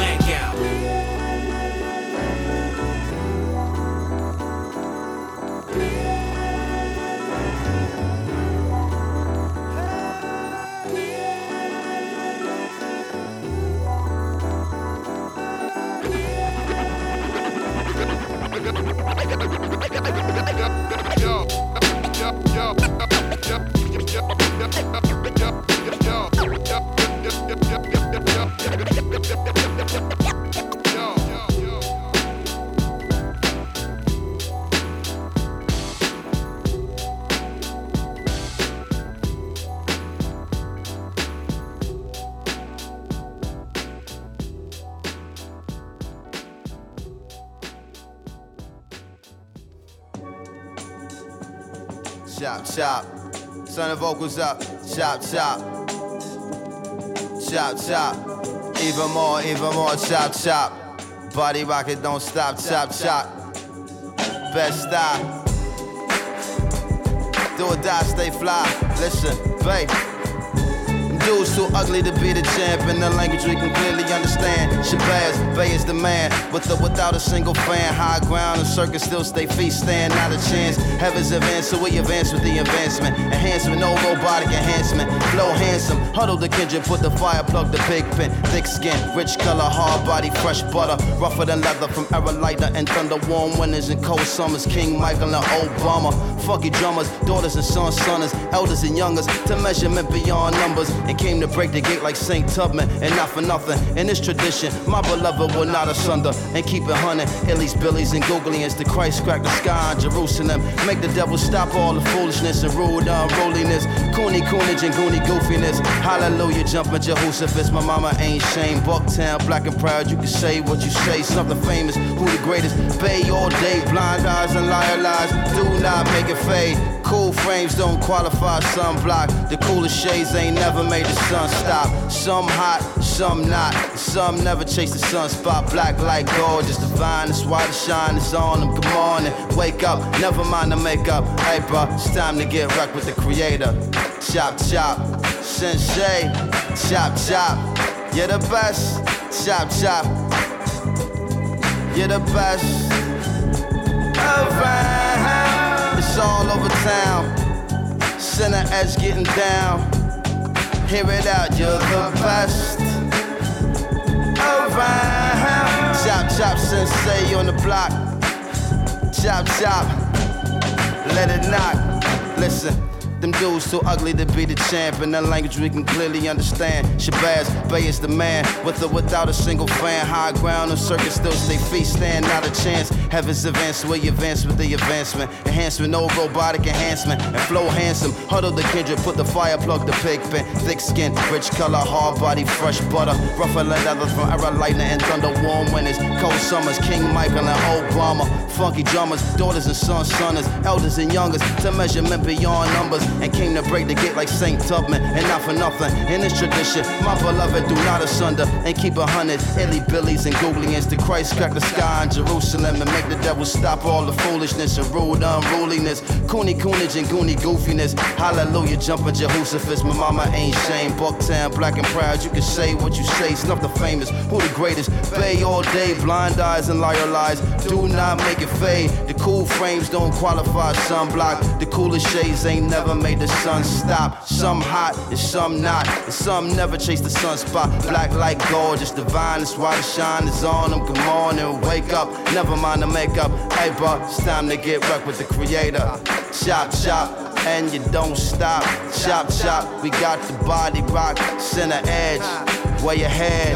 Turn the vocals up. Chop, chop. Chop, chop. Even more, even more. Chop, chop. Body rocket, don't stop. Chop, chop. Best style. Do or die, stay fly. Listen, babe. Too ugly to be the champ in the language we can clearly understand. Shabazz, Bey is the man, or without a single fan. High ground and circus still stay feet stand, not a chance. Heavens advance, so we advance with the advancement. Enhancement, no robotic enhancement. Flow handsome, huddle the kindred, put the fire, plug the pig pin. Thick skin, rich color, hard body, fresh butter. Rougher than leather from lighter and thunder. Warm winters and cold summers. King Michael and Obama. Funky drummers, daughters and sons, sons, elders and youngers. To measurement beyond numbers. And came to break the gate like St. Tubman, and not for nothing. In this tradition, my beloved will not asunder and keep it hunting. Hillies, Billies, and Googlians, the Christ crack the sky in Jerusalem. Make the devil stop all the foolishness and rule the unruliness. Cooney, coonage, and goony goofiness. Hallelujah, jumping Jehoshaphat. My mama ain't shame. Bucktown, black and proud. You can say what you say. Something famous. Who the greatest? Bey all day. Blind eyes and liar lies. Do not make it fade. Cool frames don't qualify sunblock. The coolest shades ain't never made the sun stop. Some hot, some not. Some never chase the sunspot. Black like gold, just divine. That's why the shine is on them. On and wake up. Never mind the makeup. Hey, bro, it's time to get wrecked with the creator. Chop, chop. Sensei. Chop, chop. You're the best. Chop, chop. You're the best. Around. All over town. Center edge getting down. Hear it out, you're the best. Around. Chop, chop, sensei on the block. Chop, chop. Let it knock. Listen. Them dudes too ugly to be the champ in a language we can clearly understand. Shabazz Bey is the man, with or without a single fan. High ground, the circus still stay feet stand, not a chance. Heavens advance, we advance with the advancement. Enhancement, no robotic enhancement. And flow handsome, huddle the kindred, put the fire plug, the pig pen. Thick skin, rich color, hard body, fresh butter. Rougher leather from era lightning and thunder, warm winters. Cold summers, King Michael and Obama. Funky drummers, daughters and sons, sons, elders and youngers. To measurement beyond numbers and came to break the gate like Saint Tubman. And not for nothing, in this tradition, my beloved do not asunder and keep a hundred illy billies and googlians. to Christ crack the sky in Jerusalem and make the devil stop all the foolishness and the unruliness. Cooney coonage and goony goofiness. Hallelujah, jumping Jehoshaphat. My mama ain't shame. Bucktown, black and proud. You can say what you say. Snuff the famous. Who the greatest? Bey all day, blind eyes and liar lies. Do not make it fade. The cool frames don't qualify sunblock. The coolest shades ain't never made the sun stop. Some hot and some not. And some never chase the sunspot. Black like gold, just divine. That's why the shine is on them. On and wake up. Never mind the makeup. Hey, bro, it's time to get wrecked with the creator. Chop, chop. And you don't stop. Chop, chop. We got the body rock, center edge. Where your head?